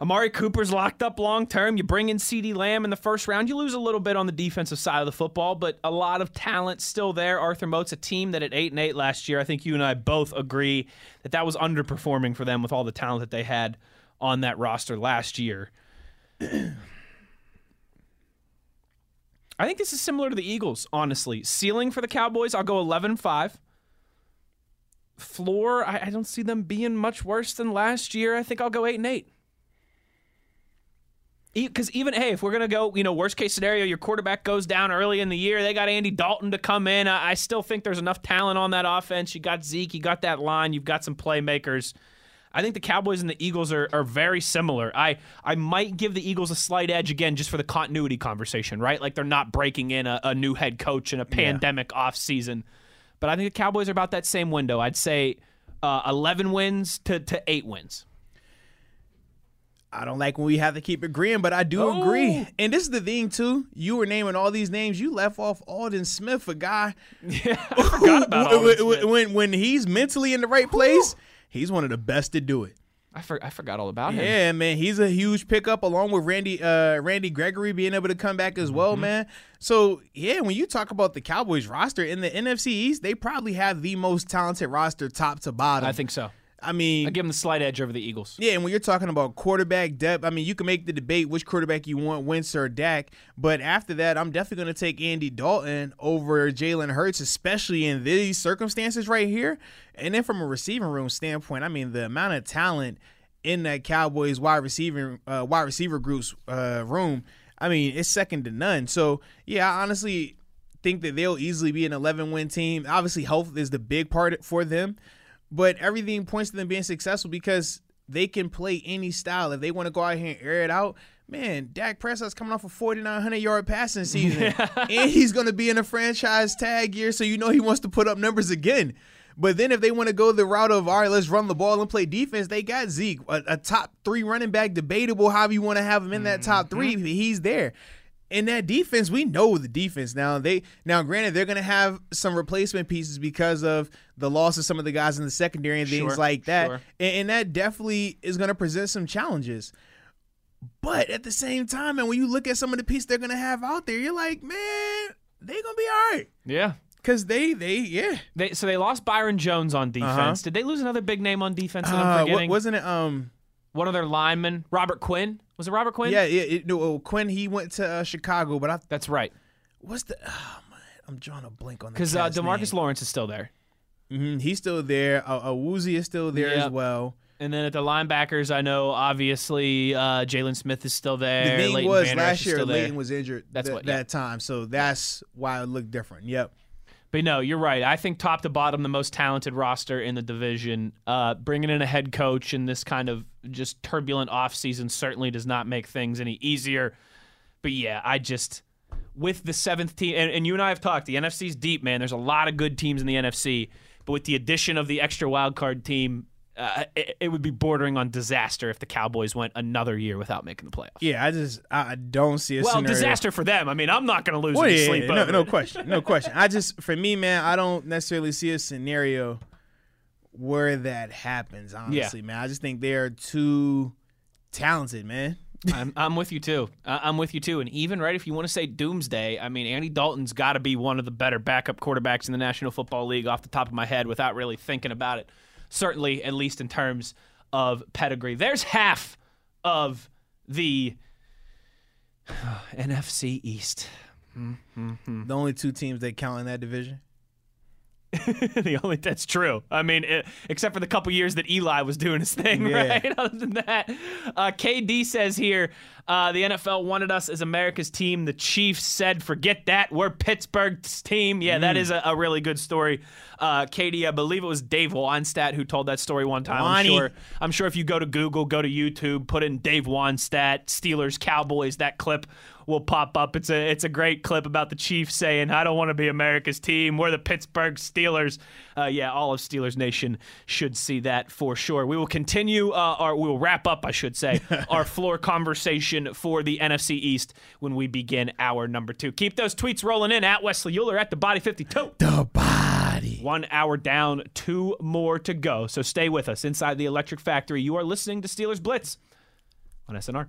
Amari Cooper's locked up long term. You bring in CeeDee Lamb in the first round. You lose a little bit on the defensive side of the football, but a lot of talent still there. Arthur Moats a team that at eight and eight last year. I think you and I both agree that that was underperforming for them with all the talent that they had on that roster last year. I think this is similar to the Eagles, honestly. Ceiling for the Cowboys, I'll go 11 5. Floor, I, I don't see them being much worse than last year. I think I'll go 8 and 8. Because even hey, if we're gonna go, you know, worst case scenario, your quarterback goes down early in the year. They got Andy Dalton to come in. I, I still think there's enough talent on that offense. You got Zeke, you got that line, you've got some playmakers. I think the Cowboys and the Eagles are, are very similar. I I might give the Eagles a slight edge again just for the continuity conversation, right? Like they're not breaking in a, a new head coach in a pandemic offseason. But I think the Cowboys are about that same window. I'd say uh, 11 wins to, to 8 wins. I don't like when we have to keep agreeing, but I do Oh. agree. And this is the thing too. You were naming all these names. You left off Aldon Smith, a guy Yeah, I forgot about all when, when, when he's mentally in the right place. He's one of the best to do it. I, for, I forgot all about him. Yeah, man, he's a huge pickup along with Randy uh Randy Gregory being able to come back as well, Mm-hmm. man. So yeah, when you talk about the Cowboys roster in the NFC East, they probably have the most talented roster top to bottom. I think so. I mean, I give them the slight edge over the Eagles. yeah, and when you're talking about quarterback depth, I mean, you can make the debate which quarterback you want, Wentz or Dak. But after that, I'm definitely going to take Andy Dalton over Jalen Hurts, especially in these circumstances right here. And then from a receiving room standpoint, I mean, the amount of talent in that Cowboys wide receiver uh, wide receiver group's uh, room, I mean, it's second to none. So yeah, I honestly think that they'll easily be an 11 win team. Obviously, health is the big part for them, but everything points to them being successful because they can play any style. If they want to go out here and air it out, man, Dak Prescott's coming off a 4,900 yard passing season, and he's going to be in a franchise tag year, so you know he wants to put up numbers again. But then if they want to go the route of all right, let's run the ball and play defense, they got Zeke, a, a top three running back, debatable however you want to have him in that top three. Mm-hmm. He's there. And that defense, we know the defense now. They now, granted, they're gonna have some replacement pieces because of the loss of some of the guys in the secondary and things Sure, like that, sure. and, and that definitely is gonna present some challenges. But at the same time, and when you look at some of the pieces they're gonna have out there, you're like, man, they're gonna be all right Yeah. because they, they, yeah. They, so they lost Byron Jones on defense. Did they lose another big name on defense that I'm Uh, forgetting? what, wasn't it? Um, One of their linemen, Robert Quinn. Was it Robert Quinn? yeah, yeah. It, no, Quinn he went to uh, Chicago, but I That's right. what's the? Oh man, I'm drawing a blank on the Because uh, Demarcus name. Lawrence is still there. Mhm, He's still there. Uh, uh, Woozy is still there as well. And then at the linebackers, I know obviously uh, Jaylon Smith is still there. The thing Leighton was Vander Esch last year. Leighton was injured. That's th- what- yeah. that time, so that's why it looked different. Yep. But no, you're right. I think top to bottom, the most talented roster in the division. Uh, bringing in a head coach in this kind of just turbulent offseason certainly does not make things any easier. But yeah, I just with the seventh team, and, and you and I have talked. The NFC's deep, man. There's a lot of good teams in the NFC, but with the addition of the extra wild card team, uh, it, it would be bordering on disaster if the Cowboys went another year without making the playoffs. Yeah, I just I don't see a Well, scenario. disaster for them. I mean, I'm not going to lose Well, any yeah, sleep yeah, no, no question, no question. I just, for me, man, I don't necessarily see a scenario where that happens. Honestly, man, I just think they are too talented, man. I'm, I'm with you too. I'm with you too. And even right, if you want to say doomsday, I mean, Andy Dalton's got to be one of the better backup quarterbacks in the National Football League off the top of my head without really thinking about it. Certainly, at least in terms of pedigree. There's half of the NFC East. Mm-hmm. The only two teams that count in that division. the only that's true. I mean, it, except for the couple years that Eli was doing his thing, Yeah. right? Other than that, uh, KD says here, uh, the NFL wanted us as America's team. The Chiefs said, "Forget that. We're Pittsburgh's team." Yeah, that is a, a really good story. Uh, KD, I believe it was Dave Wannstedt who told that story one time. I'm sure. I'm sure if you go to Google, go to YouTube, put in Dave Wannstedt, Steelers, Cowboys, that clip will pop up. It's a it's a great clip about the Chiefs saying, "I don't want to be America's team. We're the Pittsburgh Steelers." Uh, yeah, all of Steelers Nation should see that for sure. We will continue, uh, or we will wrap up, I should say, our floor conversation for the NFC East when we begin our number two. Keep those tweets rolling in at Wesley Euler at the Body Fifty Two. The body. One hour down, two more to go. So stay with us inside the Electric Factory. You are listening to Steelers Blitz on SNR.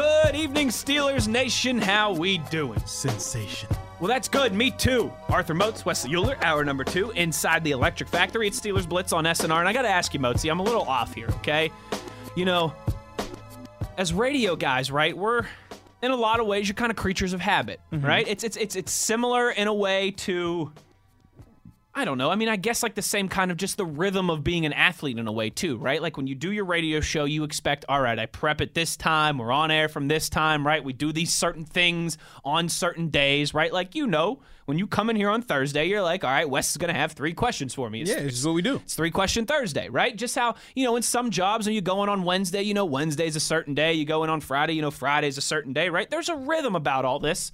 Good evening, Steelers Nation. How we doing? Sensation. Well, that's good. Me too. Arthur Moats, Wesley Euler, hour number two, inside the Electric Factory. It's Steelers Blitz on SNR. And I got to ask you, Moatsy, I'm a little off here, okay? You know, as radio guys, right, we're in a lot of ways you're kind of creatures of habit, mm-hmm. right? It's it's it's it's similar in a way to I don't know. I mean, I guess like the same kind of just the rhythm of being an athlete in a way too, right? Like when you do your radio show, you expect, all right, I prep at this time, we're on air from this time, right? We do these certain things on certain days, right? Like you know, when you come in here on Thursday, you're like, all right, Wes is gonna have three questions for me. It's, Yeah, this is what we do. it's three question Thursday, right? Just how, you know, in some jobs when you go in on Wednesday, you know, Wednesday's a certain day. You go in on Friday, you know, Friday's a certain day, right? There's a rhythm about all this.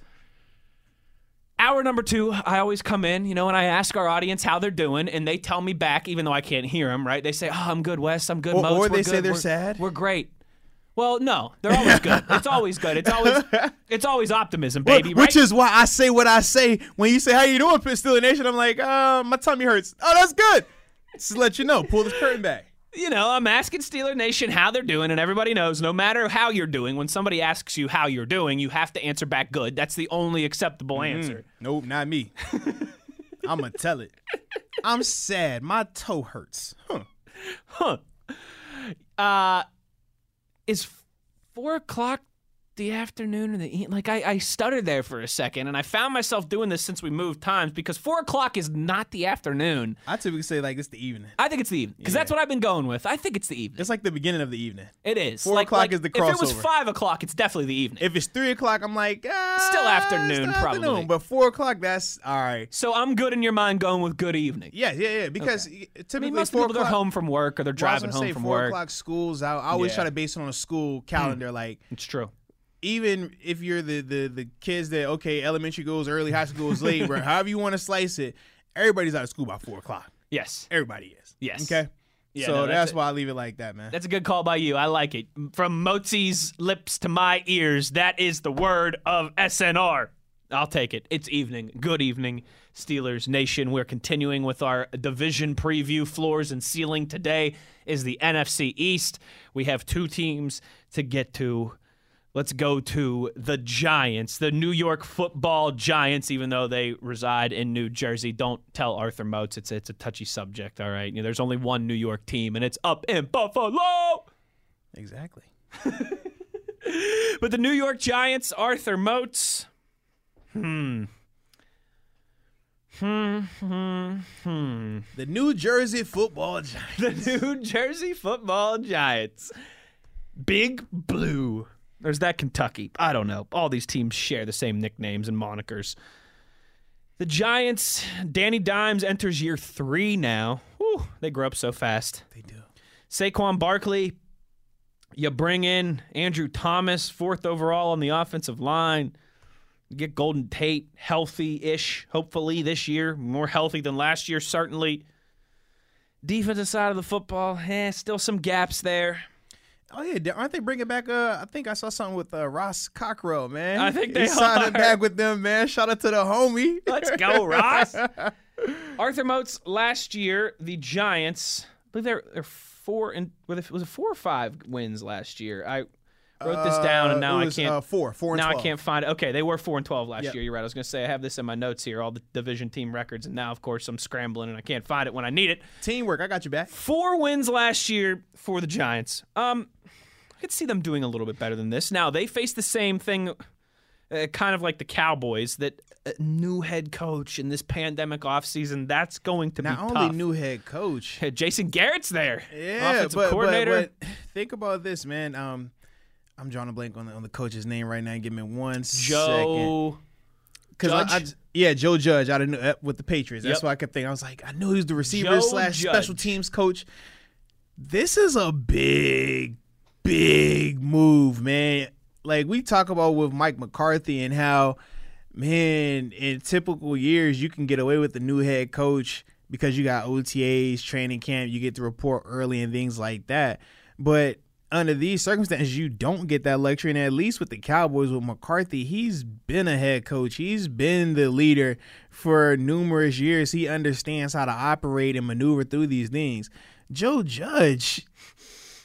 Hour number two, I always come in, you know, and I ask our audience how they're doing, and they tell me back, even though I can't hear them, right? They say, "Oh, I'm good, Wes. I'm good, Or- Moats. or We're they say good. they're We're- sad. We're great." Well, no, they're always good. it's always good. It's always, it's always optimism, baby. Which right? is why I say what I say when you say how you doing, Steeler Nation. I'm like, uh, my tummy hurts. Oh, that's good. Just to let you know, pull the curtain back. You know, I'm asking Steeler Nation how they're doing, and everybody knows no matter how you're doing, when somebody asks you how you're doing, you have to answer back good. That's the only acceptable answer. Nope, not me. I'm gonna tell it. I'm sad. My toe hurts. Huh. Huh. Uh, is four o'clock the afternoon or the evening. like? I, I stuttered there for a second, and I found myself doing this since we moved times because four o'clock is not the afternoon. I typically say like it's the evening. I think it's the evening because that's what I've been going with. I think it's the evening. It's like the beginning of the evening. It is. Four Like- o'clock like, is the If it was crossover. five o'clock, it's definitely the evening. If it's three o'clock, I'm like, ah, Still afternoon, probably. afternoon. But four o'clock, that's all right. so I'm good in your mind going with good evening. Yeah, yeah, yeah. Because typically I mean, most four people they're o'clock. home from work or they're well, I was driving gonna home say from four work. o'clock schools. I, I always Yeah. try to base it on a school calendar. Like It's true. Even if you're the the the kids that okay, elementary goes early, high school goes late, or however you want to slice it, everybody's out of school by four o'clock. Yes. Everybody is. Yes. Okay. Yeah, so no, that's, that's why I leave it like that, man. That's a good call by you. I like it. From Moatsy's lips to my ears, that is the word of SNR. I'll take it. It's evening. Good evening, Steelers Nation. We're continuing with our division preview. Floors and ceiling today is the NFC East. We have two teams to get to. Let's go to the Giants, the New York Football Giants. Even though they reside in New Jersey, don't tell Arthur Moats it's it's a touchy subject. All right, you know, there's only one New York team, and it's up in Buffalo. Exactly. But the New York Giants, Arthur Moats. Hmm. Hmm. Hmm. Hmm. The New Jersey Football Giants. The New Jersey Football Giants. Big Blue. There's that Kentucky. I don't know. All these teams share the same nicknames and monikers. The Giants, Danny Dimes enters year three now. Whew, they grow up so fast. They do. Saquon Barkley, you bring in Andrew Thomas, fourth overall on the offensive line. You get Golden Tate healthy ish, hopefully, this year. More healthy than last year, certainly. Defensive side of the football, eh, still some gaps there. Oh yeah, aren't they bringing back? Uh, I think I saw something with uh, Ross Cockrell, man. I think they signing are. back with them, man. Shout out to the homie. Let's go, Ross. Arthur Moats, last year, the Giants, I believe they're, they're four and was it four or five wins last year? I wrote this down and Uh, now it I can't. Uh, four, four and now 12. I can't find it. Okay, they were four and twelve last Yep. year. You're right. I was going to say I have this in my notes here, all the division team records, and now of course I'm scrambling and I can't find it when I need it. Teamwork. I got you back. Four wins last year for the Giants. Um, I could see them doing a little bit better than this. Now they face the same thing, uh, kind of like the Cowboys. That a new head coach in this pandemic offseason, that's going to Not be Not only tough. new head coach. Jason Garrett's there, Yeah, offensive but, but coordinator. but think about this, man. Um, I'm drawing a blank on the on the coach's name right now. Give me one second. Joe. Because I, I Judge? yeah, Joe Judge out of uh, with the Patriots. That's Yep. why I kept thinking. I was like, I knew he was the receiver Joe slash special teams coach. This is a big, big move, man. Like we talk about with Mike McCarthy and how, man, in typical years you can get away with the new head coach because you got OTAs, training camp, you get to report early and things like that. But under these circumstances, you don't get that luxury. And at least with the Cowboys, with McCarthy, he's been a head coach. He's been the leader for numerous years. He understands how to operate and maneuver through these things. Joe Judge,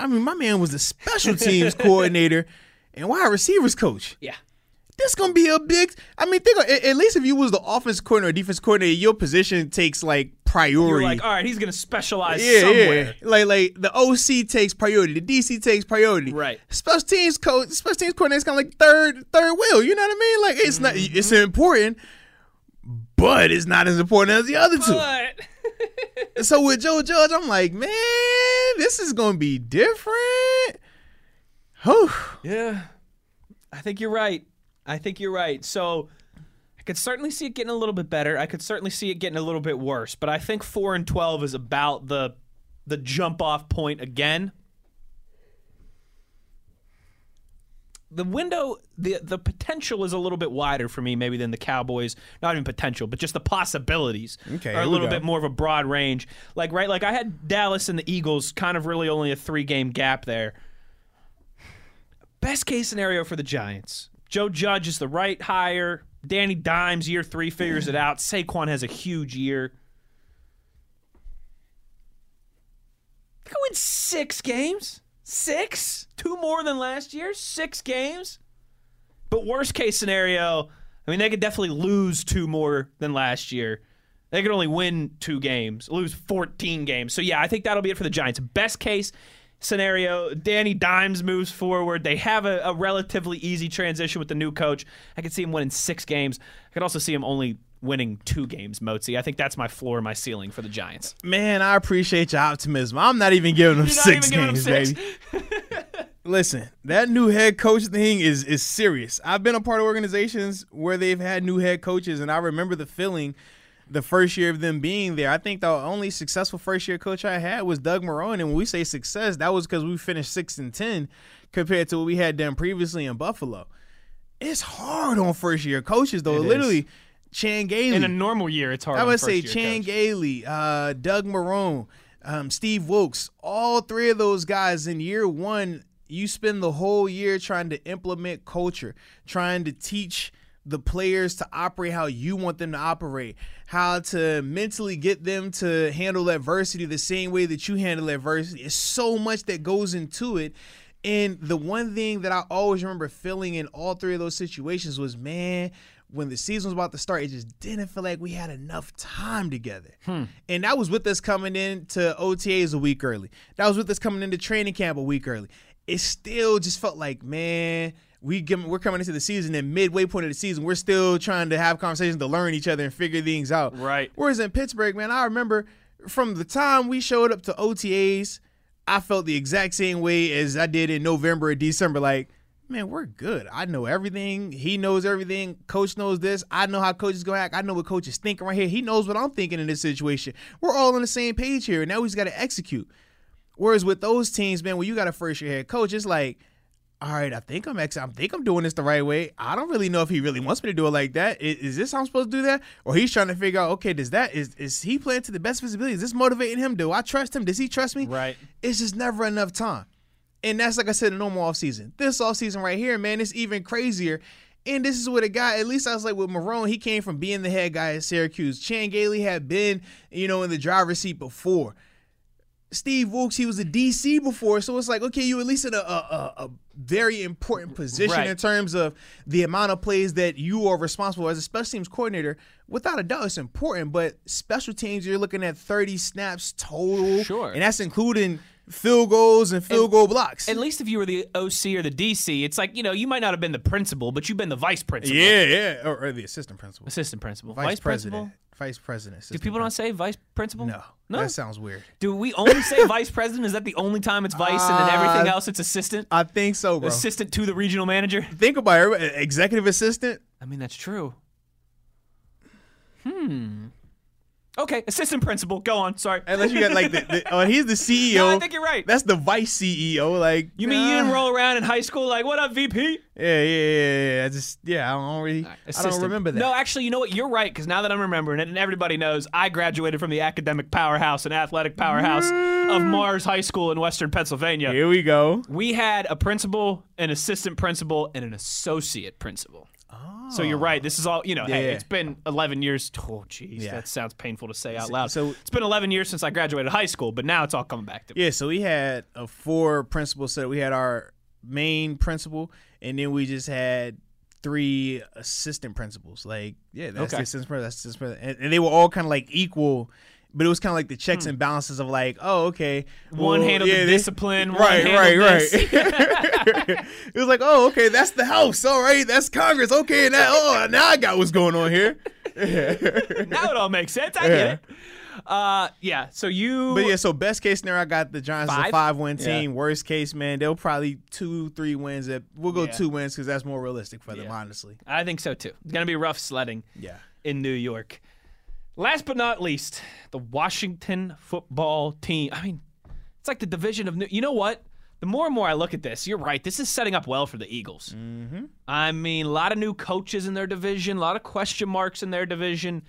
I mean, my man was the special teams coordinator and wide receivers coach. Yeah. This gonna be a big. I mean, think of, at at least if you was the offense coordinator, or defense coordinator, your position takes like priority. You're like, all right, he's going to specialize Yeah, somewhere. yeah. Like like the OC takes priority, the DC takes priority. Right. Special teams coach, special teams coordinator is kind of like third third wheel. You know what I mean? Like it's not Mm-hmm. it's important, but it's not as important as the other two. So with Joe Judge, I'm like, man, this is gonna be different. Whew. Yeah, I think you're right. I think you're right. So I could certainly see it getting a little bit better. I could certainly see it getting a little bit worse. But I think four and twelve is about the the jump off point again. The window, the the potential is a little bit wider for me, maybe than the Cowboys. Not even potential, but just the possibilities Okay, are a little bit more of a broad range. Like right, like I had Dallas and the Eagles, kind of really only a three game gap there. Best case scenario for the Giants. Joe Judge is the right hire. Danny Dimes, year three, figures it out. Saquon has a huge year. They go win six games. Six? Two more than last year? Six games? But worst case scenario, I mean, they could definitely lose two more than last year. They could only win two games, lose 14 games. So, yeah, I think that'll be it for the Giants. Best case scenario, Danny Dimes moves forward. They have a, a relatively easy transition with the new coach. I could see him winning six games. I could also see him only winning two games, Moatsy. I think that's my floor, my ceiling for the Giants. Man, I appreciate your optimism. I'm not even giving them six giving them games, six? baby. Listen, that new head coach thing is is serious. I've been a part of organizations where they've had new head coaches, and I remember the feeling the first year of them being there. I think the only successful first year coach I had was Doug Marrone, and when we say success, that was because we finished six and ten compared to what we had done previously in Buffalo. It's hard on first year coaches though. It is. Chan Gailey. In a normal year, it's hard. I would say Chan coach. Gailey, uh, Doug Marrone, um, Steve Wilks, all three of those guys in year one, you spend the whole year trying to implement culture, trying to teach the players to operate how you want them to operate, how to mentally get them to handle adversity the same way that you handle adversity. It's so much that goes into it. And the one thing that I always remember feeling in all three of those situations was, man, when the season was about to start, it just didn't feel like we had enough time together. Hmm. And that was with us coming into OTAs a week early. That was with us coming into training camp a week early. It still just felt like, man, we give, we're coming into the season and midway point of the season, we're still trying to have conversations to learn each other and figure things out. Right. Whereas in Pittsburgh, man, I remember from the time we showed up to OTAs, I felt the exact same way as I did in November or December. Like, man, we're good. I know everything. He knows everything. Coach knows this. I know how coach is going to act. I know what coach is thinking right here. He knows what I'm thinking in this situation. We're all on the same page here. Now we just got to execute. Whereas with those teams, man, when you got a first year head coach, it's like, all right, I think I'm ex- I think I'm doing this the right way. I don't really know if he really wants me to do it like that. Is, is, this how I'm supposed to do that? Or he's trying to figure out, okay, does that is is he playing to the best visibility? Is this motivating him? Do I trust him? Does he trust me? Right. It's just never enough time. And that's like I said, a normal offseason. This offseason right here, man, it's even crazier. And this is what a guy, at least I was like with Marrone, he came from being the head guy at Syracuse. Chan Gailey had been, you know, in the driver's seat before. Steve Wilks, he was a DC before, so it's like, okay, you at least in a, a, a very important position right. in terms of the amount of plays that you are responsible as a special teams coordinator. Without a doubt, it's important, but special teams, you're looking at 30 snaps total. Sure. And that's including field goals and field goal blocks. At least if you were the OC or the DC, it's like, you know, you might not have been the principal, but you've been the vice principal. yeah, yeah. Or, or the assistant principal. Assistant principal. Vice, president. principal? Vice president. Do people don't say vice principal? No. No? That sounds weird. Do we only say vice president? Is that the only time it's vice and then everything Uh, else it's assistant? I think so, bro. Assistant to the regional manager? think about it. Executive assistant. I mean, that's true. Hmm. Okay, assistant principal. Go on. Sorry. Unless you got like the, the oh, he's the CEO. No, I think you're right. That's the vice CEO. Like You mean you didn't roll around in high school like, what up, VP? Yeah, yeah, yeah, yeah. I just yeah, I don't really. I don't remember that. No, actually, you know what? You're right because now that I'm remembering it, and everybody knows, I graduated from the academic powerhouse and athletic powerhouse of mm. Mars High School in Western Pennsylvania. Here we go. We had a principal, an assistant principal, and an associate principal. So you're oh. right. This is all you know. Hey, Yeah. it's been 11 years. Oh, jeez, Yeah. that sounds painful to say out loud. so- it's been 11 years since I graduated high school, but now it's all coming back to me. Yeah, so we had a four principal set. We had our main principal, and then we just had three assistant principals. Like, yeah, that's Okay. the assistant principal. That's the assistant principal. And, and they were all kind of like equal, but it was kind of like the checks and balances of like, oh, okay, Hmm. One well, handled yeah, the they- discipline. Right, one right, right. this. it was like, oh, okay, that's the House. All right, that's Congress. Okay, now, oh, now I got what's going on here. now it all makes sense. I get it. Uh, yeah. So you. But yeah, so best case scenario, I got the Giants as a Five? five win Yeah. team. Worst case, man, they'll probably two, three wins. At, we'll go Yeah. two wins because that's more realistic for them, Yeah. honestly. I think so too. It's gonna be rough sledding Yeah. in New York. Last but not least, the Washington football team. I mean, it's like the division of New. You know what? The more and more I look at this, you're right. This is setting up well for the Eagles. Mm-hmm. I mean, a lot of new coaches in their division, a lot of question marks in their division.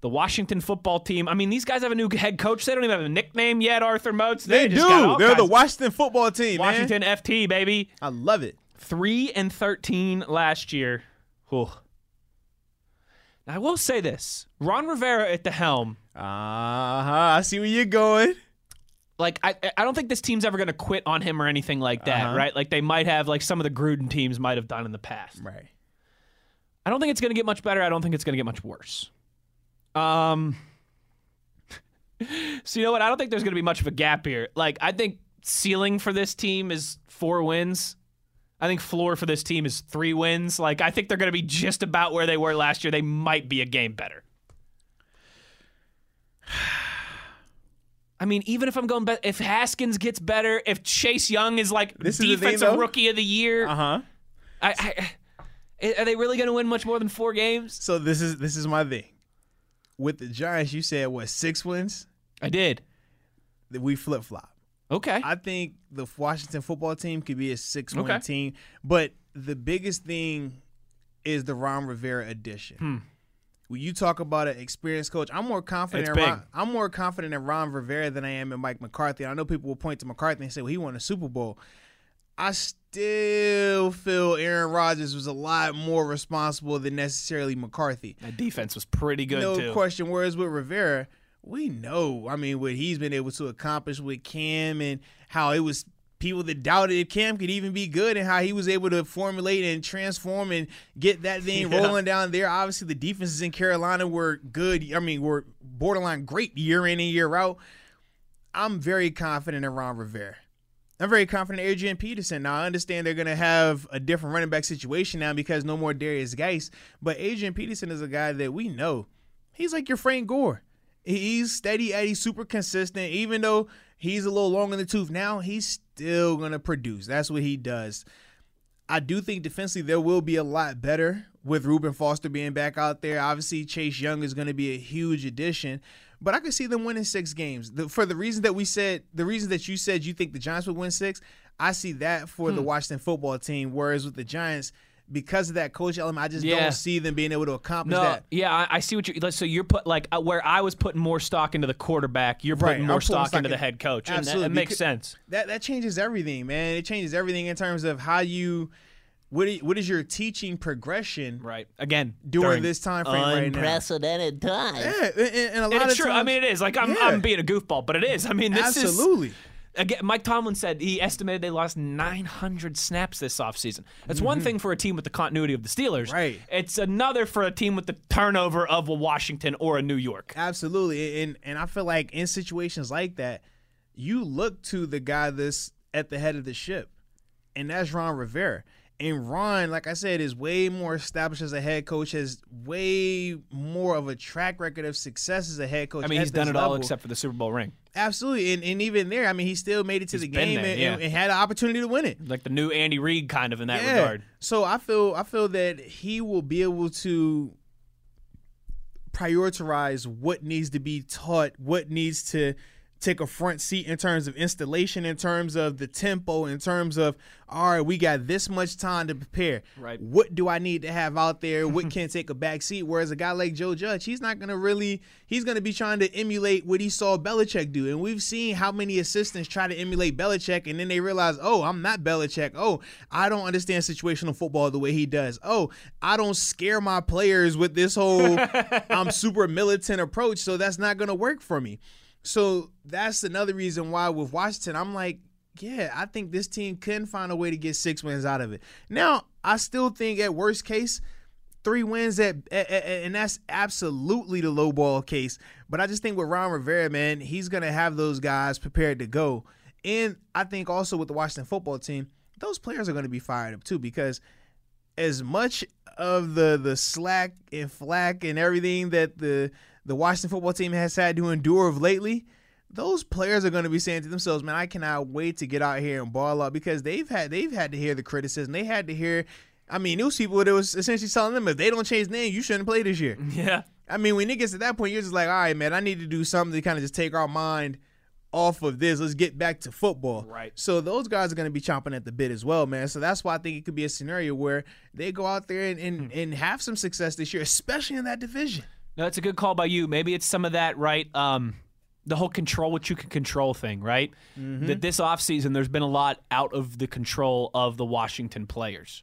The Washington football team. I mean, these guys have a new head coach. They don't even have a nickname yet. Arthur Moats. They, just got all do. They're the Washington football team, man. Washington FT baby. I love it. Three and thirteen last year. Whew. I will say this: Ron Rivera at the helm. Uh huh. I see where you're going. Like, I, I don't think this team's ever going to quit on him or anything like that, Uh-huh. right? Like they might have, like some of the Gruden teams might have done in the past. Right. I don't think it's going to get much better. I don't think it's going to get much worse. Um. so you know what? I don't think there's going to be much of a gap here. Like, I think ceiling for this team is four wins. I think floor for this team is three wins. Like, I think they're going to be just about where they were last year. They might be a game better. I mean, even if I'm going, be- if Haskins gets better, if Chase Young is like This defensive though. rookie of the year, Uh huh. I, I, are they really going to win much more than four games? So this is this is my thing. With the Giants, you said what six wins? I did. We flip flop. Okay. I think the Washington football team could be a six win Okay. team, but the biggest thing is the Ron Rivera addition. Hmm. When you talk about an experienced coach, I'm more confident. In Ron. I'm more confident in Ron Rivera than I am in Mike McCarthy. I know people will point to McCarthy and say, "Well, he won a Super Bowl." I still feel Aaron Rodgers was a lot more responsible than necessarily McCarthy. That defense was pretty good no too. question. Whereas with Rivera, we know, I mean, what he's been able to accomplish with Cam and how it was people that doubted if Cam could even be good and how he was able to formulate and transform and get that thing Yeah. rolling down there. Obviously, the defenses in Carolina were good. I mean, were borderline great year in and year out. I'm very confident in Ron Rivera. I'm very confident in Adrian Peterson. Now I understand they're gonna have a different running back situation now because no more Derrius Guice. But Adrian Peterson is a guy that we know. He's like your Frank Gore. He's steady Eddie, super consistent. Even though he's a little long in the tooth now, he's still gonna produce. That's what he does. I do think defensively there will be a lot better with Reuben Foster being back out there. Obviously, Chase Young is going to be a huge addition, but I could see them winning six games. The, for the reason that we said, the reason that you said you think the Giants would win six, I see that for Hmm. the Washington football team. Whereas with the Giants, because of that coach element, I just Yeah. don't see them being able to accomplish No, that. yeah, I, I see what you. like, So you're put like uh, where I was putting more stock into the quarterback, you're putting I'm more stock stock into in- the head coach, and that, Absolutely, it makes sense. That that changes everything, man. It changes everything in terms of how you. What, i- what is your teaching progression Right. Again, during, during this time frame right now? Unprecedented time. Yeah, and, and a lot And of it's true. I mean, it is. Like I'm, Yeah. I'm being a goofball, but it is. I mean, this is absolutely. Again, Mike Tomlin said he estimated they lost 900 snaps this offseason. That's one thing for a team with the continuity of the Steelers. Mm-hmm. Right. It's another for a team with the turnover of a Washington or a New York. Absolutely, and and I feel like in situations like that, you look to the guy that's at the head of the ship, and that's Ron Rivera. And Ron, like I said, is way more established as a head coach, has way more of a track record of success as a head coach. I mean, he's done it all except for the Super Bowl ring. Absolutely, and, and even there, I mean, he still made it to He's the game there, and, yeah. and had an opportunity to win it. Like the new Andy Reid kind of in that Yeah. regard. So I feel I feel that he will be able to prioritize what needs to be taught, what needs to take a front seat in terms of installation, in terms of the tempo, in terms of all right, we got this much time to prepare. Right. What do I need to have out there? What can take a back seat? Whereas a guy like Joe Judge, he's not gonna really he's gonna be trying to emulate what he saw Belichick do. And we've seen how many assistants try to emulate Belichick and then they realize, oh, I'm not Belichick. Oh, I don't understand situational football the way he does. Oh, I don't scare my players with this whole I'm super militant approach, so that's not gonna work for me. So that's another reason why with Washington, I'm like, yeah, I think this team can find a way to get six wins out of it. Now, I still think at worst case, three wins at- and that's absolutely the low ball case. But I just think with Ron Rivera, man, he's gonna have those guys prepared to go. And I think also with the Washington football team, those players are gonna be fired up too because as much of the the slack and flack and everything that the the Washington football team has had to endure of lately, those players are going to be saying to themselves, "Man, I cannot wait to get out here and ball out," because they've had they've had to hear the criticism. They had to hear. I mean, those people that was essentially telling them if they don't change name, you shouldn't play this year. Yeah. I mean, when it gets to that point, you're just like, all right, man, I need to do something to kind of just take our mind off of this. Let's get back to football. Right. So those guys are going to be chomping at the bit as well, man. So that's why I think it could be a scenario where they go out there and, and, hmm. and have some success this year, especially in that division. No, that's a good call by you. Maybe it's some of that, right? Um, the whole control what you can control thing, right? That this offseason there's been a lot out of the control of the Washington players.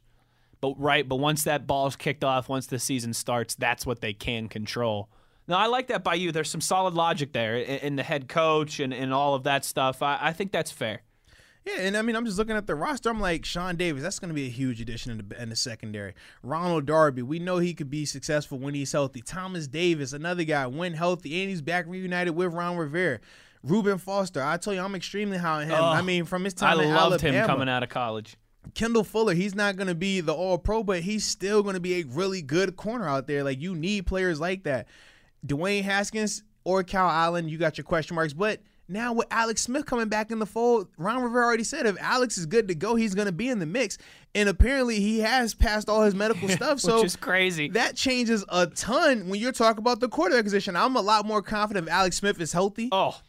But right, but once that ball's kicked off, once the season starts, that's what they can control. No, I like that by you. There's some solid logic there in, in the head coach and, and all of that stuff. I, I think that's fair. Yeah, and I mean, I'm just looking at the roster. I'm like, Sean Davis, that's going to be a huge addition in the, in the secondary. Ronald Darby, we know he could be successful when he's healthy. Thomas Davis, another guy, when healthy, and he's back reunited with Ron Rivera. Reuben Foster, I tell you, I'm extremely high on him. Oh, I mean, from his I time in loved Alabama, him coming out of college. Kendall Fuller, he's not going to be the all pro, but he's still going to be a really good corner out there. Like, you need players like that. Dwayne Haskins or Cal Allen, you got your question marks. But now with Alex Smith coming back in the fold, Ron Rivera already said if Alex is good to go, he's going to be in the mix. And apparently he has passed all his medical stuff. So Which is crazy. that changes a ton when you're talking about the quarterback position. I'm a lot more confident if Alex Smith is healthy oh,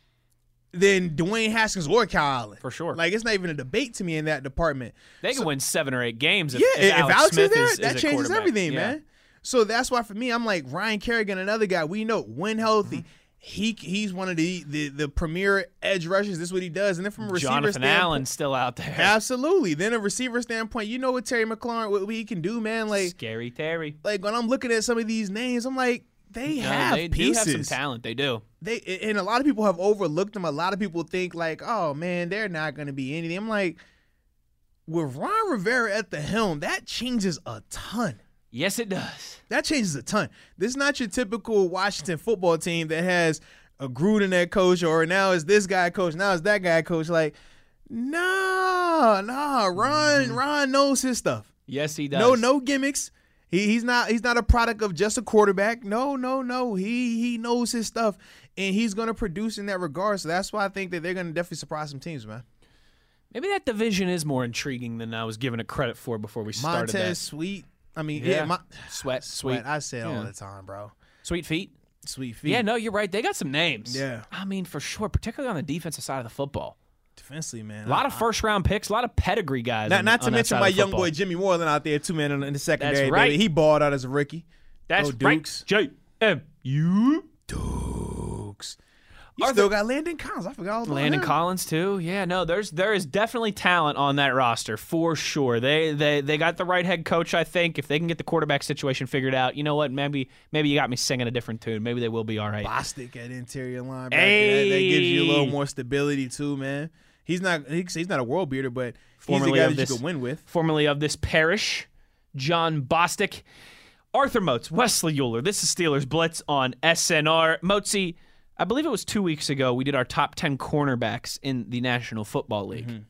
than Dwayne Haskins or Kyle Allen. For sure. Like, it's not even a debate to me in that department. they can win seven or eight games if, Yeah, if, if, Alex, Alex Smith is there, is, is that changes everything, Yeah. man. So that's why for me, I'm like Ryan Kerrigan, another guy we know when healthy, Mm-hmm. He he's one of the, the the premier edge rushers. This is what he does. And then from a receiver Jonathan standpoint, Allen's still out there. absolutely. Then a receiver standpoint, you know what Terry McLaurin what he can do, man. Like Scary Terry. like when I'm looking at some of these names, I'm like they No, have they pieces. do have some talent. They do. They and a lot of people have overlooked them. A lot of people think like, oh man, they're not going to be anything. I'm like, with Ron Rivera at the helm, that changes a ton. Yes, it does. That changes a ton. This is not your typical Washington football team that has a Gruden at coach, or now is this guy coach, now is that guy coach. Like, no, no, Ron, mm-hmm. Ron knows his stuff. Yes, he does. No, no gimmicks. He, he's not he's not a product of just a quarterback. No, no, no. He he knows his stuff, and he's gonna produce in that regard. So that's why I think that they're gonna definitely surprise some teams, man. Maybe that division is more intriguing than I was given it credit for before we started Montez that. Sweet. I mean, Yeah. yeah, my, Sweat, sweet, Sweet. I say it all Yeah. the time, bro. sweet feet. Sweet feet. Yeah, no, you're right. They got some names. Yeah. I mean, for sure, particularly on the defensive side of the football. defensively, man. A lot of first round picks, a lot of pedigree guys. Not, on- not to on that mention side my of the young football. boy Jimmy Moreland out there too, man, in, in the secondary. right. Baby. He balled out as a rookie. That's Go right. Dukes. J M U. Dukes. You Arthur- still got Landon Collins. I forgot all about Landon him. Collins too. Yeah, no, there's there is definitely talent on that roster for sure. They they they got the right head coach. I think if they can get the quarterback situation figured out, you know what? Maybe maybe you got me singing a different tune. Maybe they will be all right. Bostic at interior linebacker. That, that gives you a little more stability too, man. He's not he's not a world beater, but Formerly he's the guy that this- you could win with. formerly of this parish, John Bostic, Arthur Moats, Wesley Euler. This is Steelers Blitz on SNR. Moatsy, I believe it was two weeks ago, we did our top 10 cornerbacks in the National Football League. Mm-hmm.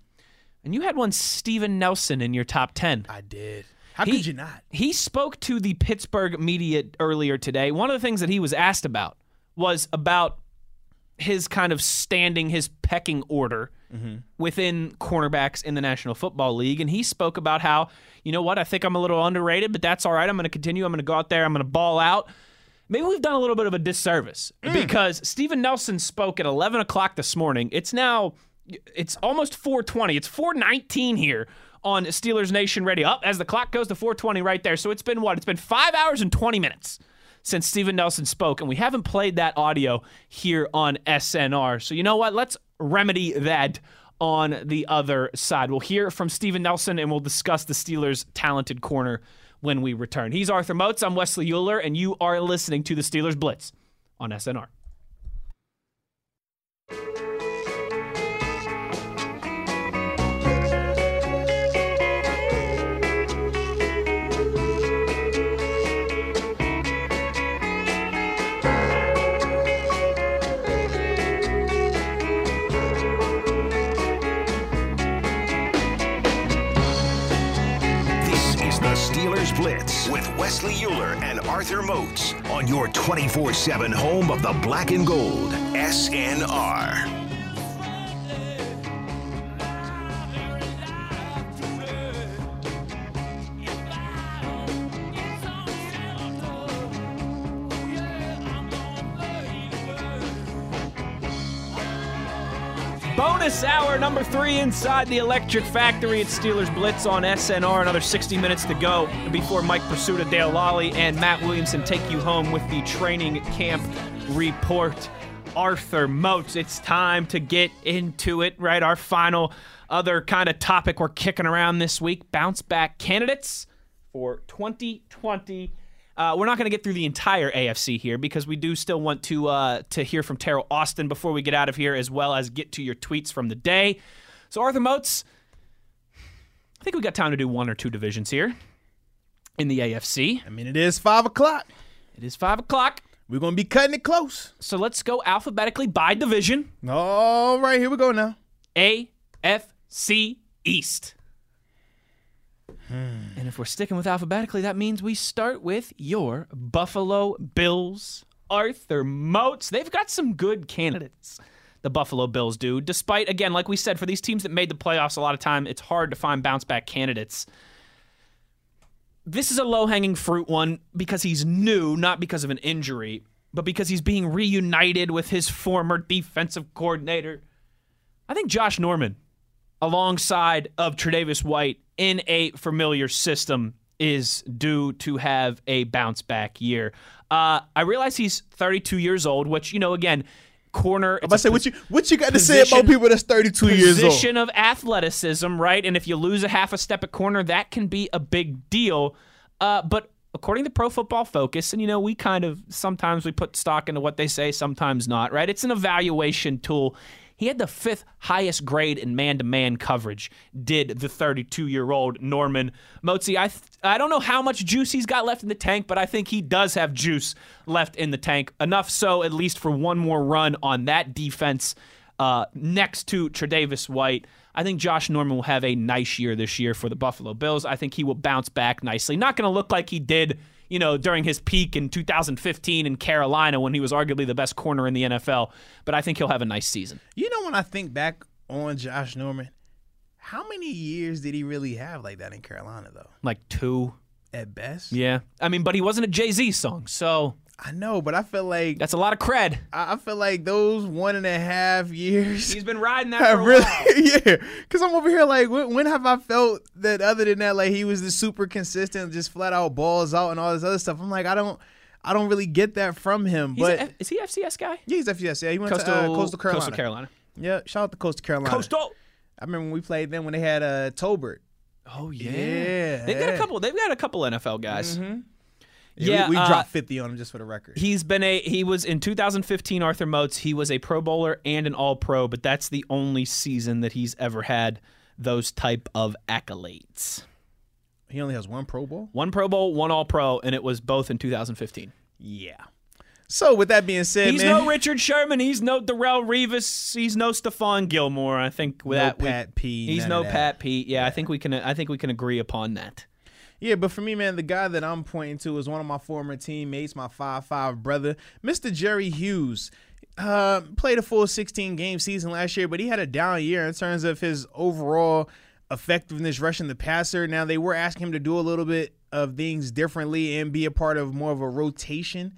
And you had one Steven Nelson in your top 10. I did. How He- could you not? He spoke to the Pittsburgh media earlier today. One of the things that he was asked about was about his kind of standing, his pecking order within cornerbacks in the National Football League. And he spoke about how, you know what, I think I'm a little underrated, but that's all right. I'm going to continue. I'm going to go out there. I'm going to ball out. Maybe we've done a little bit of a disservice mm. because Steven Nelson spoke at 11 o'clock this morning. It's now, it's almost 420. It's 419 here on Steelers Nation Radio. Up as the clock goes to 420 right there. So it's been what? It's been five hours and 20 minutes since Steven Nelson spoke, and we haven't played that audio here on SNR. So you know what? Let's remedy that on the other side. We'll hear from Steven Nelson, and we'll discuss the Steelers' talented corner when we return. He's Arthur Moats. I'm Wesley Euler, and you are listening to the Steelers Blitz on SNR. With Wesley Euler and Arthur Moats on your 24 7 home of the black and gold. SNR. Bonus hour number three inside the Electric Factory at Steelers Blitz on SNR. Another 60 minutes to go before Mike Prisuta, Dale Lolley, and Matt Williamson take you home with the training camp report. Arthur Moats, it's time to get into it, right? Our final other kind of topic we're kicking around this week bounce back candidates for 2020. Uh, we're not going to get through the entire AFC here because we do still want to uh, to hear from Teryl Austin before we get out of here, as well as get to your tweets from the day. So Arthur Moats, I think we got time to do one or two divisions here in the AFC. I mean, it is five o'clock. It is five o'clock, We're gonna be cutting it close. so let's go alphabetically by division. All right, here we go now. AFC East. And if we're sticking with alphabetically, that means we start with your Buffalo Bills. Arthur Moats. They've got some good candidates. The Buffalo Bills do. Despite, again, like we said, for these teams that made the playoffs a lot of time, it's hard to find bounce back candidates. This is a low hanging fruit one because he's new, not because of an injury, but because he's being reunited with his former defensive coordinator. I think Josh Norman, alongside of Tre'Davious White in a familiar system, is due to have a bounce back year. Uh, I realize he's 32 years old, which you know, again, corner. I'm say what you what you got to say about people that's 32 years old? Position of athleticism, right? And if you lose a half a step at corner, that can be a big deal. Uh, but according to Pro Football Focus, and you know, we kind of sometimes we put stock into what they say, sometimes not, right? It's an evaluation tool. He had the fifth highest grade in man-to-man coverage. Did the 32-year-old Norman Moatsy? I th- I don't know how much juice he's got left in the tank, but I think he does have juice left in the tank. Enough so, at least for one more run on that defense uh, next to Tre'Davious White. I think Josh Norman will have a nice year this year for the Buffalo Bills. I think he will bounce back nicely. Not going to look like he did you know, during his peak in 2015 in Carolina when he was arguably the best corner in the NFL. But I think he'll have a nice season. You know, when I think back on Josh Norman, how many years did he really have like that in Carolina, though? Like two. At best? Yeah. I mean, but he wasn't a Jay Z song, so. I know, but I feel like that's a lot of cred. I feel like those one and a half years. He's been riding that for a really, while. yeah, because I'm over here like, when, when, have I felt that other than that, like he was the super consistent, just flat out balls out and all this other stuff? I'm like, I don't, I don't really get that from him. He's but a, is he FCS guy? Yeah, he's FCS. Yeah, he went Coastal, to uh, Coastal Carolina. Coastal Carolina. Yeah, shout out to Coastal Carolina. Coastal. I remember when we played them when they had uh, Tolbert. Oh yeah. yeah, they've got a couple. They've got a couple NFL guys. Mm-hmm. Yeah, yeah, we, we uh, dropped 50 on him just for the record. He's been a he was in 2015 Arthur Moats. He was a Pro Bowler and an All Pro, but that's the only season that he's ever had those type of accolades. He only has one Pro Bowl. One Pro Bowl, one All Pro, and it was both in 2015. Yeah. So with that being said, he's man, no Richard Sherman. He's no Darrelle Revis. He's no Stephon Gilmore. I think with no that Pat we, P. He's no. Pat Pete. Yeah, I think we can. I think we can agree upon that. Yeah, but for me, man, the guy that I'm pointing to is one of my former teammates, my five-five brother, Mr. Jerry Hughes. Uh, played a full 16 game season last year, but he had a down year in terms of his overall effectiveness rushing the passer. Now they were asking him to do a little bit of things differently and be a part of more of a rotation.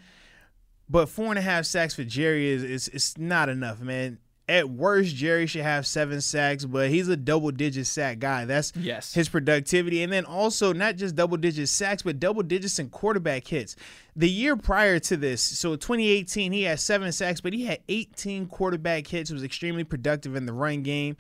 But four and a half sacks for Jerry is is, is not enough, man. At worst, Jerry should have seven sacks, but he's a double digit sack guy. That's Yes. his productivity. And then also not just double digit sacks, but double digits in quarterback hits. The year prior to this, so 2018, he had seven sacks, but he had 18 quarterback hits, was extremely productive in the run game.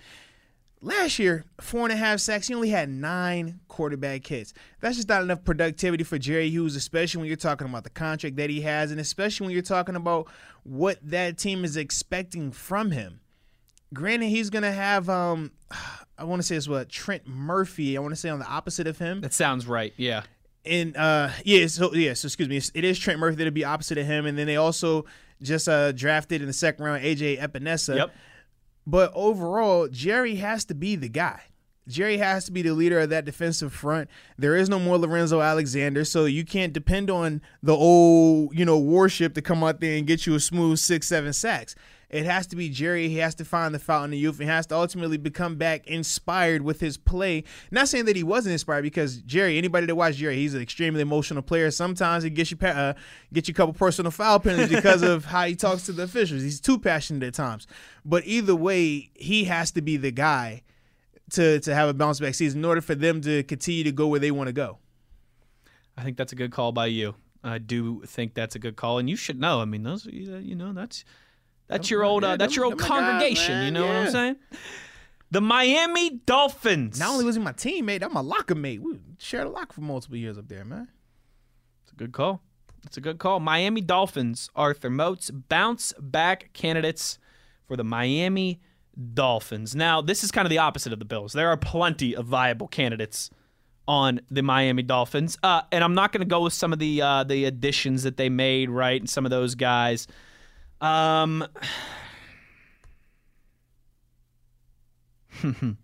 Last year, four and a half sacks. He only had nine quarterback hits. That's just not enough productivity for Jerry Hughes, especially when you're talking about the contract that he has, and especially when you're talking about what that team is expecting from him. Granted, he's gonna have um, I want to say it's what Trent Murphy. I want to say on the opposite of him. That sounds right. Yeah. And uh, yeah, so yeah, so excuse me, it is Trent Murphy that'll be opposite of him, and then they also just uh drafted in the second round AJ Epenesa. Yep. But overall, Jerry has to be the guy. Jerry has to be the leader of that defensive front. There is no more Lorenzo Alexander, so you can't depend on the old, you know, warship to come out there and get you a smooth six, seven sacks. It has to be Jerry. He has to find the fountain of youth. He has to ultimately become back inspired with his play. Not saying that he wasn't inspired because Jerry, anybody that watched Jerry, he's an extremely emotional player. Sometimes he gets you uh, get you a couple personal foul penalties because of how he talks to the officials. He's too passionate at times. But either way, he has to be the guy to to have a bounce back season in order for them to continue to go where they want to go. I think that's a good call by you. I do think that's a good call, and you should know. I mean, those you know that's that's your old uh, that's your old them my guys, congregation. man, you know what. I'm saying? The Miami Dolphins. Not only was he my teammate, I'm a locker mate. We shared a locker for multiple years up there, man. It's a good call. It's a good call. Miami Dolphins, Arthur Moats, bounce back candidates for the Miami Dolphins. Now, this is kind of the opposite of the Bills. There are plenty of viable candidates on the Miami Dolphins, uh, and I'm not going to go with some of the uh, the additions that they made, right, and some of those guys. Um, I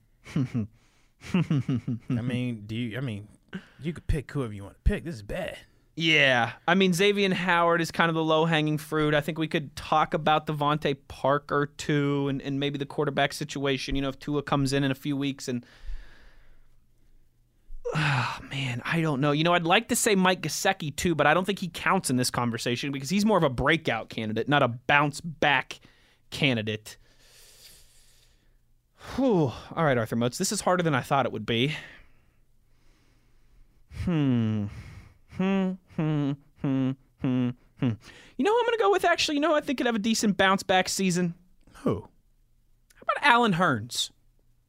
mean, do you? I mean, you could pick whoever you want to pick. This is bad. Yeah, I mean Xavier Howard is kind of the low hanging fruit. I think we could talk about DeVante Parker too, and, and maybe the quarterback situation. You know, if Tua comes in in a few weeks and. Oh, man, I don't know. You know, I'd like to say Mike Gesicki too, but I don't think he counts in this conversation because he's more of a breakout candidate, not a bounce back candidate. Whew. All right, Arthur Moats, this is harder than I thought it would be. Hmm. Hmm. Hmm. Hmm. Hmm. Hmm. You know who I'm going to go with, actually? You know who I think could have a decent bounce back season? Who? How about Allen Hurns?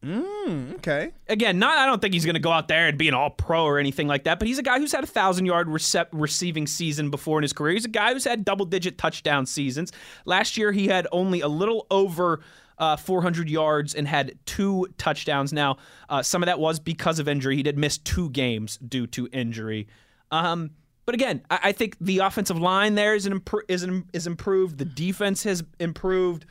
Mm, okay. Again, not I don't think he's going to go out there and be an all pro or anything like that, but he's a guy who's had a thousand yard rece- receiving season before in his career. He's a guy who's had double digit touchdown seasons. Last year, he had only a little over uh, 400 yards and had two touchdowns. Now, uh, some of that was because of injury. He did miss two games due to injury. Um, but again, I, I, think the offensive line there is an is an, is improved. The defense has improved.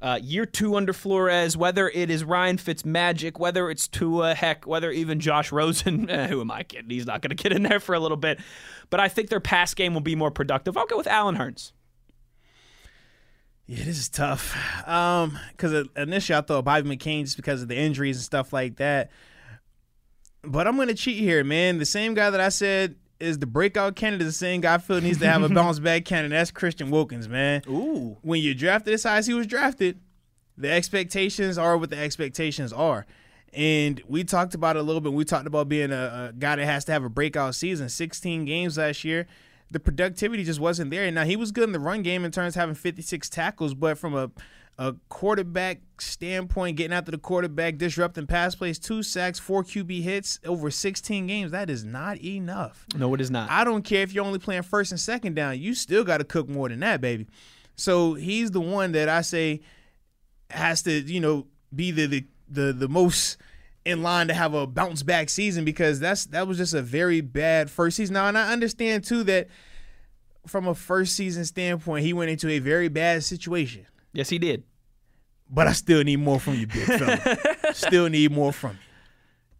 Uh, year two under Flores, whether it is Ryan Fitzmagic, whether it's Tua, heck, whether even Josh Rosen, eh, who am I kidding? He's not going to get in there for a little bit. But I think their pass game will be more productive. I'll go with Allen Hurns. Yeah, this is tough. Um, because initially I thought Bobby McCain just because of the injuries and stuff like that. But I'm gonna cheat here, man. The same guy that I said is the breakout candidate the same guy I feel needs to have a bounce back candidate. That's Christian Wilkins, man. Ooh. When you're drafted as high as he was drafted, the expectations are what the expectations are. And we talked about it a little bit. We talked about being a, a guy that has to have a breakout season. 16 games last year. The productivity just wasn't there. And now he was good in the run game in terms of having 56 tackles, but from a a quarterback standpoint, getting after the quarterback, disrupting pass plays, two sacks, four QB hits over 16 games, that is not enough. No, it is not. I don't care if you're only playing first and second down. You still got to cook more than that, baby. So he's the one that I say has to, you know, be the the the, the most in line to have a bounce back season because that's that was just a very bad first season. Now, and I understand too that from a first season standpoint, he went into a very bad situation. Yes, he did. But I still need more from you, big fella. still need more from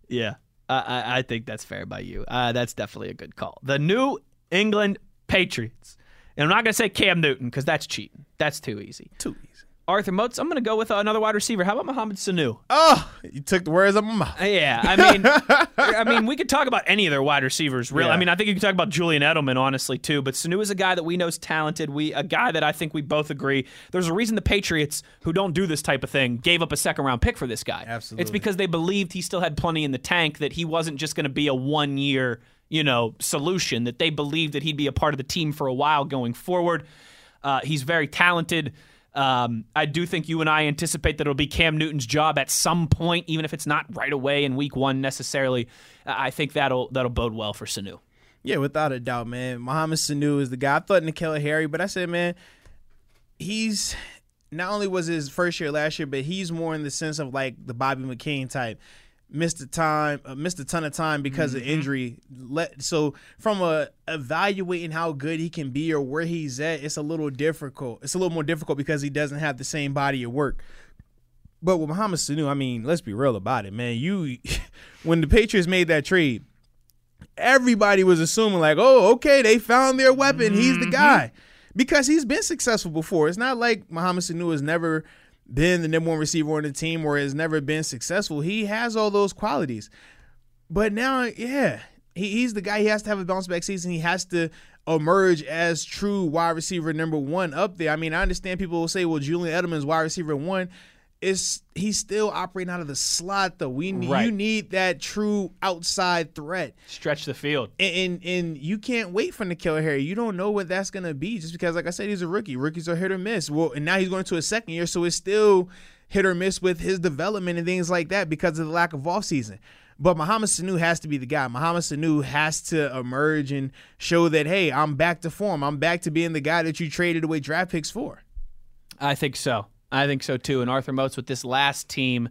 you. Yeah, I, I think that's fair by you. Uh, that's definitely a good call. The New England Patriots. And I'm not going to say Cam Newton because that's cheating. That's too easy. Too easy. Arthur Moats, I'm going to go with another wide receiver. How about Mohamed Sanu? Oh, you took the words out of my mouth. Yeah, I mean, I mean, we could talk about any of their wide receivers. Really, yeah. I mean, I think you could talk about Julian Edelman, honestly, too. But Sanu is a guy that we know is talented. We a guy that I think we both agree. There's a reason the Patriots, who don't do this type of thing, gave up a second round pick for this guy. Absolutely, it's because they believed he still had plenty in the tank. That he wasn't just going to be a one year, you know, solution. That they believed that he'd be a part of the team for a while going forward. Uh, he's very talented. Um, I do think you and I anticipate that it'll be Cam Newton's job at some point, even if it's not right away in Week One necessarily. I think that'll that'll bode well for Sanu. Yeah, without a doubt, man. Mohamed Sanu is the guy. I thought N'Keal Harry, but I said, man, he's not only was his first year last year, but he's more in the sense of like the Bobby McCain type missed a time, uh, missed a ton of time because mm-hmm. of injury. Let so from a evaluating how good he can be or where he's at, it's a little difficult. It's a little more difficult because he doesn't have the same body of work. But with Mohamed Sanu, I mean, let's be real about it, man. You, when the Patriots made that trade, everybody was assuming like, oh, okay, they found their weapon. Mm-hmm. He's the mm-hmm. guy because he's been successful before. It's not like Mohamed Sanu has never been the number one receiver on the team or has never been successful. He has all those qualities. But now, yeah, he, he's the guy. He has to have a bounce back season. He has to emerge as true wide receiver number one up there. I mean, I understand people will say, well, Julian Edelman's wide receiver one is he's still operating out of the slot though. We right. you need that true outside threat. Stretch the field. And, and, and you can't wait for N'Keal Harry. You don't know what that's gonna be just because like I said, he's a rookie. Rookies are hit or miss. Well, and now he's going to a second year, so it's still hit or miss with his development and things like that because of the lack of offseason. But Mohamed Sanu has to be the guy. Mohamed Sanu has to emerge and show that, hey, I'm back to form. I'm back to being the guy that you traded away draft picks for. I think so. I think so too. And Arthur Moats with this last team,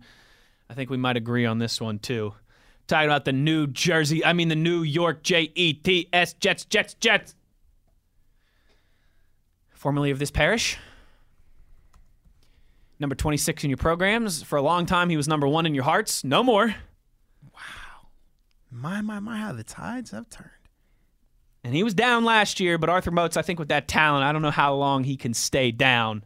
I think we might agree on this one too. Talking about the New Jersey, I mean the New York J E T S Jets, Jets, Jets. Formerly of this parish. Number 26 in your programs. For a long time, he was number one in your hearts. No more. Wow. My, my, my, how the tides have turned. And he was down last year, but Arthur Moats, I think with that talent, I don't know how long he can stay down.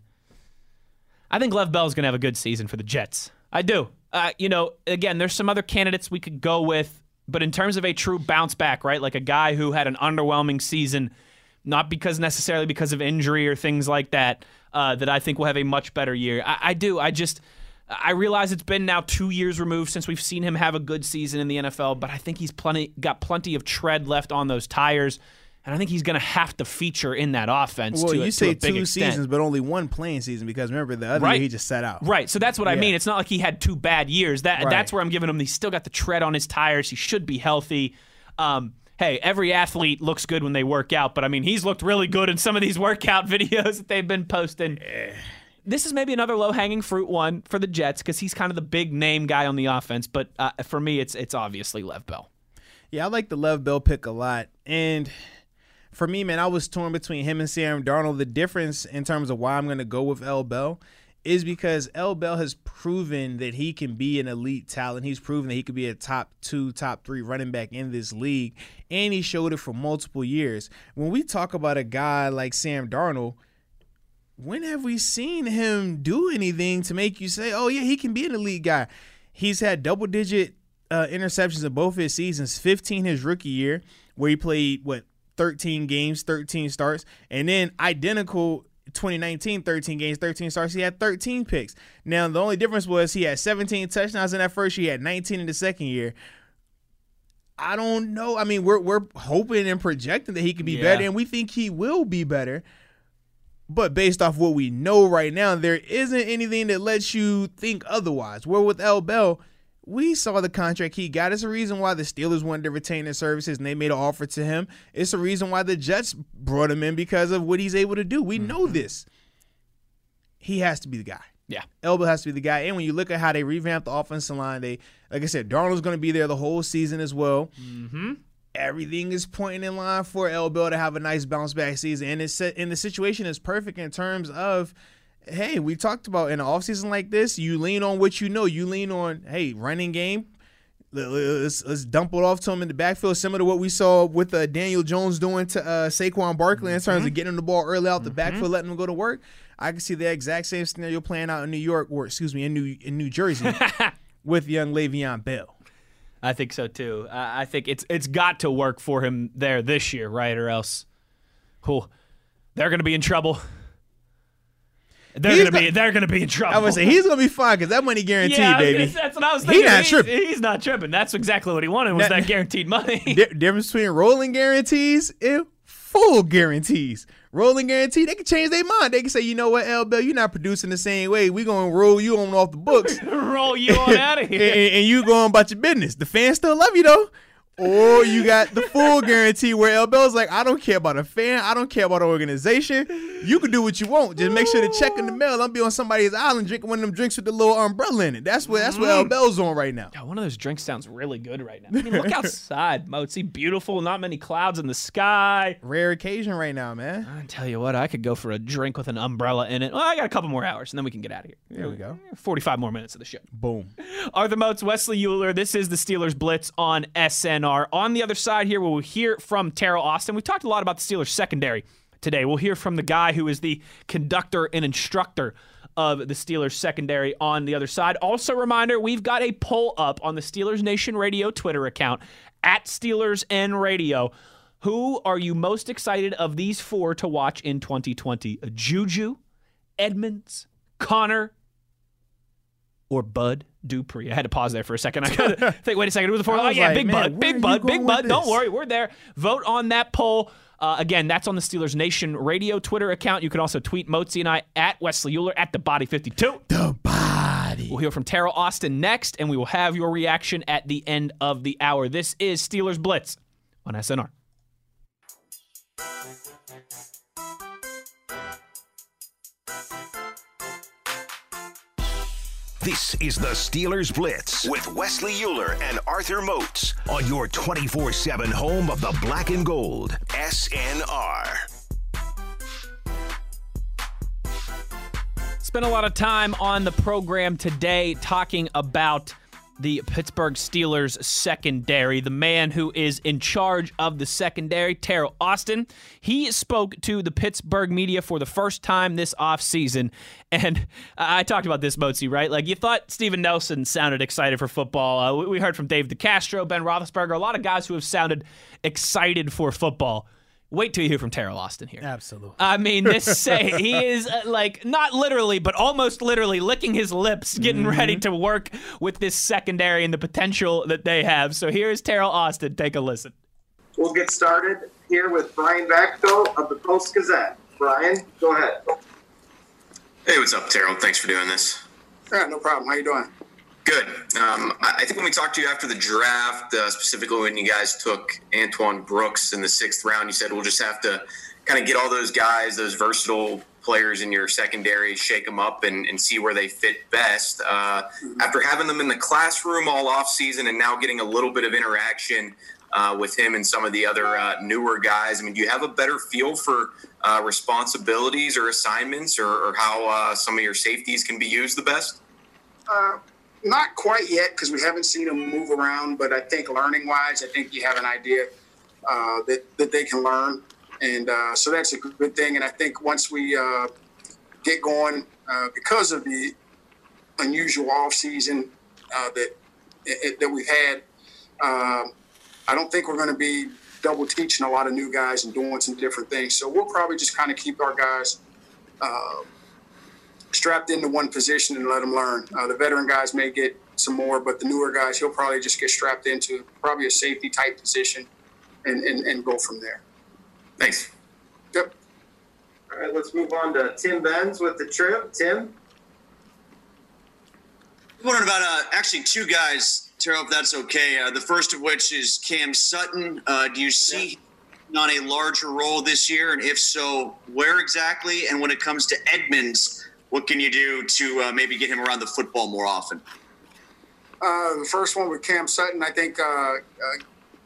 I think Lev Bell is going to have a good season for the Jets. I do. Uh, you know, again, there's some other candidates we could go with, but in terms of a true bounce back, right? Like a guy who had an underwhelming season, not because necessarily because of injury or things like that, uh, that I think will have a much better year. I, I do. I just. I realize it's been now two years removed since we've seen him have a good season in the NFL, but I think he's plenty got plenty of tread left on those tires. And I think he's going to have to feature in that offense. Well, to you a, say to two extent. seasons, but only one playing season because remember the other Right. year he just sat out. Right. So that's what I mean. It's not like he had two bad years. That Right. that's where I'm giving him. He's still got the tread on his tires. He should be healthy. Um, hey, every athlete looks good when they work out, but I mean, he's looked really good in some of these workout videos that they've been posting. This is maybe another low hanging fruit one for the Jets because he's kind of the big name guy on the offense. But uh, for me, it's it's obviously Lev Bell. Yeah, I like the Lev Bell pick a lot. And for me, man, I was torn between him and Sam Darnold. The difference in terms of why I'm going to go with L. Bell is because L. Bell has proven that he can be an elite talent. He's proven that he could be a top two, top three running back in this league. And he showed it for multiple years. When we talk about a guy like Sam Darnold, when have we seen him do anything to make you say, oh, yeah, he can be an elite guy? He's had double digit uh, interceptions in both his seasons 15 his rookie year, where he played, what, 13 games, 13 starts, and then identical 2019, 13 games, 13 starts. He had 13 picks. Now, the only difference was he had 17 touchdowns in that first year, he had 19 in the second year. I don't know. I mean, we're we're hoping and projecting that he could be Yeah. better, and we think he will be better. But based off what we know right now, there isn't anything that lets you think otherwise. Where with L. Bell, we saw the contract he got. It's a reason why the Steelers wanted to retain his services and they made an offer to him. It's a reason why the Jets brought him in because of what he's able to do. We know this. He has to be the guy. Yeah. L. Bell has to be the guy. And when you look at how they revamped the offensive line, they like I said, Darnold's going to be there the whole season as well. Mm-hmm. Everything is pointing in line for L. Bell to have a nice bounce back season, and it's and the situation is perfect in terms of. Hey, we talked about in an offseason like this, you lean on what you know. You lean on, hey, running game. Let's, let's dump it off to him in the backfield, similar to what we saw with uh, Daniel Jones doing to uh, Saquon Barkley in terms of getting the ball early out the backfield, letting him go to work. I can see the exact same scenario playing out in New York, or excuse me, in New in New Jersey, with young Le'Veon Bell. I think so too. I I think it's it's got to work for him there this year, right? Or else, cool, they're going to be in trouble. They're He's going to be they're going to be in trouble. I would say he's gonna be fine because that money guaranteed, yeah, baby. that's what I was He thinking. not he's, tripping. He's not tripping. That's exactly what he wanted was That- that guaranteed money. Di- difference between rolling guarantees and full guarantees. Rolling guarantee, they can change their mind. They can say, you know what, L Bell, you're not producing the same way. We're gonna roll you on off the books. Roll you on out of here. and you go on about your business. The fans still love you though. Or you got the full guarantee where L Bell's like, I don't care about a fan, I don't care about an organization. You can do what you want. Just make sure the check in the mail. Don't be on somebody's island drinking one of them drinks with the little umbrella in it. That's where that's where L mm. Bell's on right now. Yeah, one of those drinks sounds really good right now. I mean, look outside, Moatsy. Beautiful, not many clouds in the sky. Rare occasion right now, man. I tell you what, I could go for a drink with an umbrella in it. Well, I got a couple more hours, and then we can get out of here. There we go. Eh, 45 more minutes of the show. Boom. Arthur Moats, Wesley Euler. This is the Steelers Blitz on SNR. On the other side here, we'll hear from Teryl Austin. We talked a lot about the Steelers secondary today. We'll hear from the guy who is the conductor and instructor of the Steelers secondary on the other side. Also, reminder, we've got a poll up on the Steelers Nation Radio Twitter account at Steelers N Radio. Who are you most excited of these four to watch in 2020? Juju, Edmunds, Conner, or Bud Dupree. I had to pause there for a second. I got to think, wait a second, who was the fourth? Oh, yeah, like, Big Bud, Big Bud, Big Bud. Don't worry, we're there. Vote on that poll. Uh, again, that's on the Steelers Nation radio Twitter account. You can also tweet Moatsy and I at Wesley Euler at the Body 52. The body. We'll hear from Teryl Austin next, and we will have your reaction at the end of the hour. This is Steelers Blitz on SNR. This is the Steelers Blitz with Wesley Euler and Arthur Moats on your 24 7 home of the black and gold. SNR. Spent a lot of time on the program today talking about the Pittsburgh Steelers secondary. The man who is in charge of the secondary, Teryl Austin, he spoke to the Pittsburgh media for the first time this offseason. And I talked about this, Moatsy, right? Like you thought Steven Nelson sounded excited for football. Uh, we- heard from Dave DeCastro, Ben Roethlisberger, a lot of guys who have sounded excited for football. Wait till you hear from Teryl Austin here. Absolutely. I mean, this say he is uh, like not literally, but almost literally licking his lips, getting Mm-hmm. ready to work with this secondary and the potential that they have. So here's Teryl Austin. Take a listen. We'll get started here with Brian Backville of the Post Gazette. Brian, go ahead. Hey, what's up, Teryl? Thanks for doing this. Yeah, no problem. How you doing? Good. Um, I think when we talked to you after the draft, uh, specifically when you guys took Antoine Brooks in the sixth round, you said we'll just have to kind of get all those guys, those versatile players in your secondary, shake them up and, and see where they fit best. Uh, after having them in the classroom all off season and now getting a little bit of interaction uh, with him and some of the other uh, newer guys, I mean, do you have a better feel for uh, responsibilities or assignments or, or how uh, some of your safeties can be used the best? Not quite yet because we haven't seen them move around, but I think learning wise, I think you have an idea uh, that, that they can learn. And uh, so that's a good thing. And I think once we uh, get going, uh, because of the unusual off season uh, that it, that we've had, um, I don't think we're going to be double teaching a lot of new guys and doing some different things. So we'll probably just kind of keep our guys uh, strapped into one position and let them learn. Uh, the veteran guys may get some more, but the newer guys, he'll probably just get strapped into probably a safety type position and, and, and go from there. Thanks. Yep. All right, let's move on to Tim Benz with the Trib. Tim? I'm wondering about uh, actually two guys, Teryl, if that's okay. Uh, the first of which is Cam Sutton. Uh, do you see him on a larger role this year? And if so, where exactly? And when it comes to Edmunds, what can you do to uh, maybe get him around the football more often? Uh, the first one with Cam Sutton, I think, uh, uh,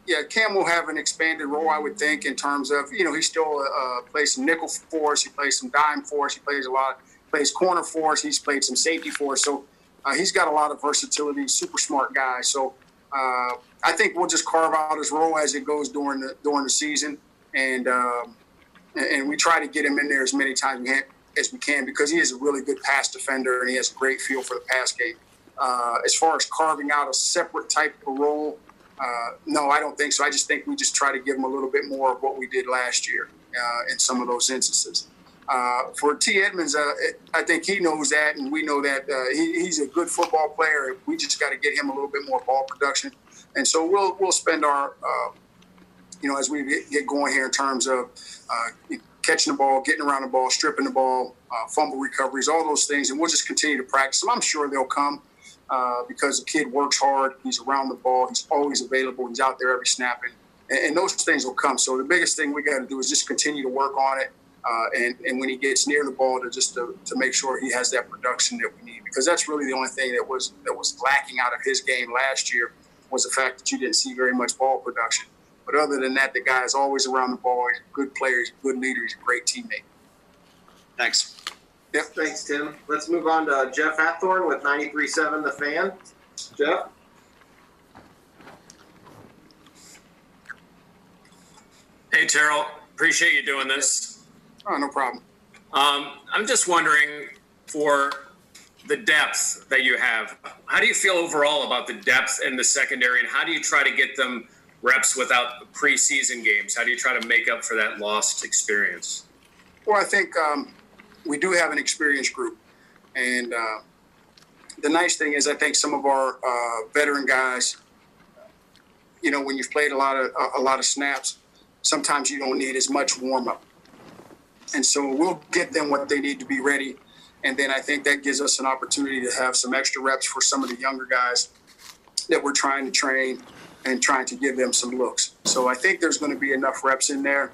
yeah, Cam will have an expanded role, I would think, in terms of, you know, he still uh, plays some nickel for us, he plays some dime for us, he plays a lot, plays corner for us, he's played some safety for us. So uh, he's got a lot of versatility, super smart guy. So I think we'll just carve out his role as it goes during the during the season, and um, and- and we try to get him in there as many times we can, as we can because he is a really good pass defender and he has a great feel for the pass game. Uh, as far as carving out a separate type of role, uh, no, I don't think so. I just think we just try to give him a little bit more of what we did last year uh, in some of those instances. Uh, for T. Edmunds, uh, I think he knows that, and we know that uh, he, he's a good football player. We just got to get him a little bit more ball production, and so we'll we'll spend our, you know, as we get- get going here in terms of uh, catching the ball, getting around the ball, stripping the ball, uh, fumble recoveries, all those things, and we'll just continue to practice them. I'm sure they'll come uh, because the kid works hard. He's around the ball. He's always available. He's out there every snap, and, and those things will come. So the biggest thing we got to do is just continue to work on it. Uh, and, and when he gets near the ball, to just to, to make sure he has that production that we need, because that's really the only thing that was that was lacking out of his game last year was the fact that you didn't see very much ball production. But other than that, the guy is always around the ball. He's a good player. He's a good leader. He's a great teammate. Thanks. Yep. Thanks, Tim. Let's move on to Jeff Hathhorn with 93.7 The Fan. Jeff? Hey, Teryl. Appreciate you doing this. Oh, no problem. Um, I'm just wondering for the depth that you have, how do you feel overall about the depth in the secondary, and how do you try to get them reps without preseason games? How do you try to make up for that lost experience? Well, I think um, we do have an experienced group, and uh, the nice thing is, I think some of our uh, veteran guys, you know, when you've played a lot of a, a lot of snaps, sometimes you don't need as much warm up, and so we'll get them what they need to be ready, and then I think that gives us an opportunity to have some extra reps for some of the younger guys that we're trying to train and trying to give them some looks. So I think there's going to be enough reps in there.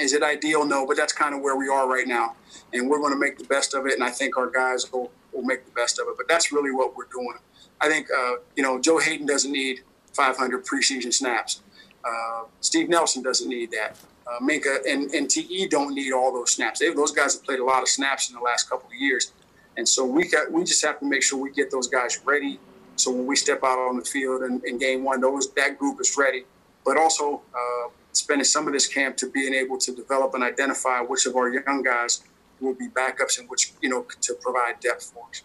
Is it ideal? No, but that's kind of where we are right now. And we're going to make the best of it. And I think our guys will, will make the best of it. But that's really what we're doing. I think, uh, you know, Joe Haden doesn't need 500 preseason snaps. Uh, Steve Nelson doesn't need that. Uh, Minkah and, and TE don't need all those snaps. They, those guys have played a lot of snaps in the last couple of years. And so we got, we just have to make sure we get those guys ready. So when we step out on the field in, in game one, those that group is ready. But also, uh, spending some of this camp to being able to develop and identify which of our young guys will be backups and which you know to provide depth for us.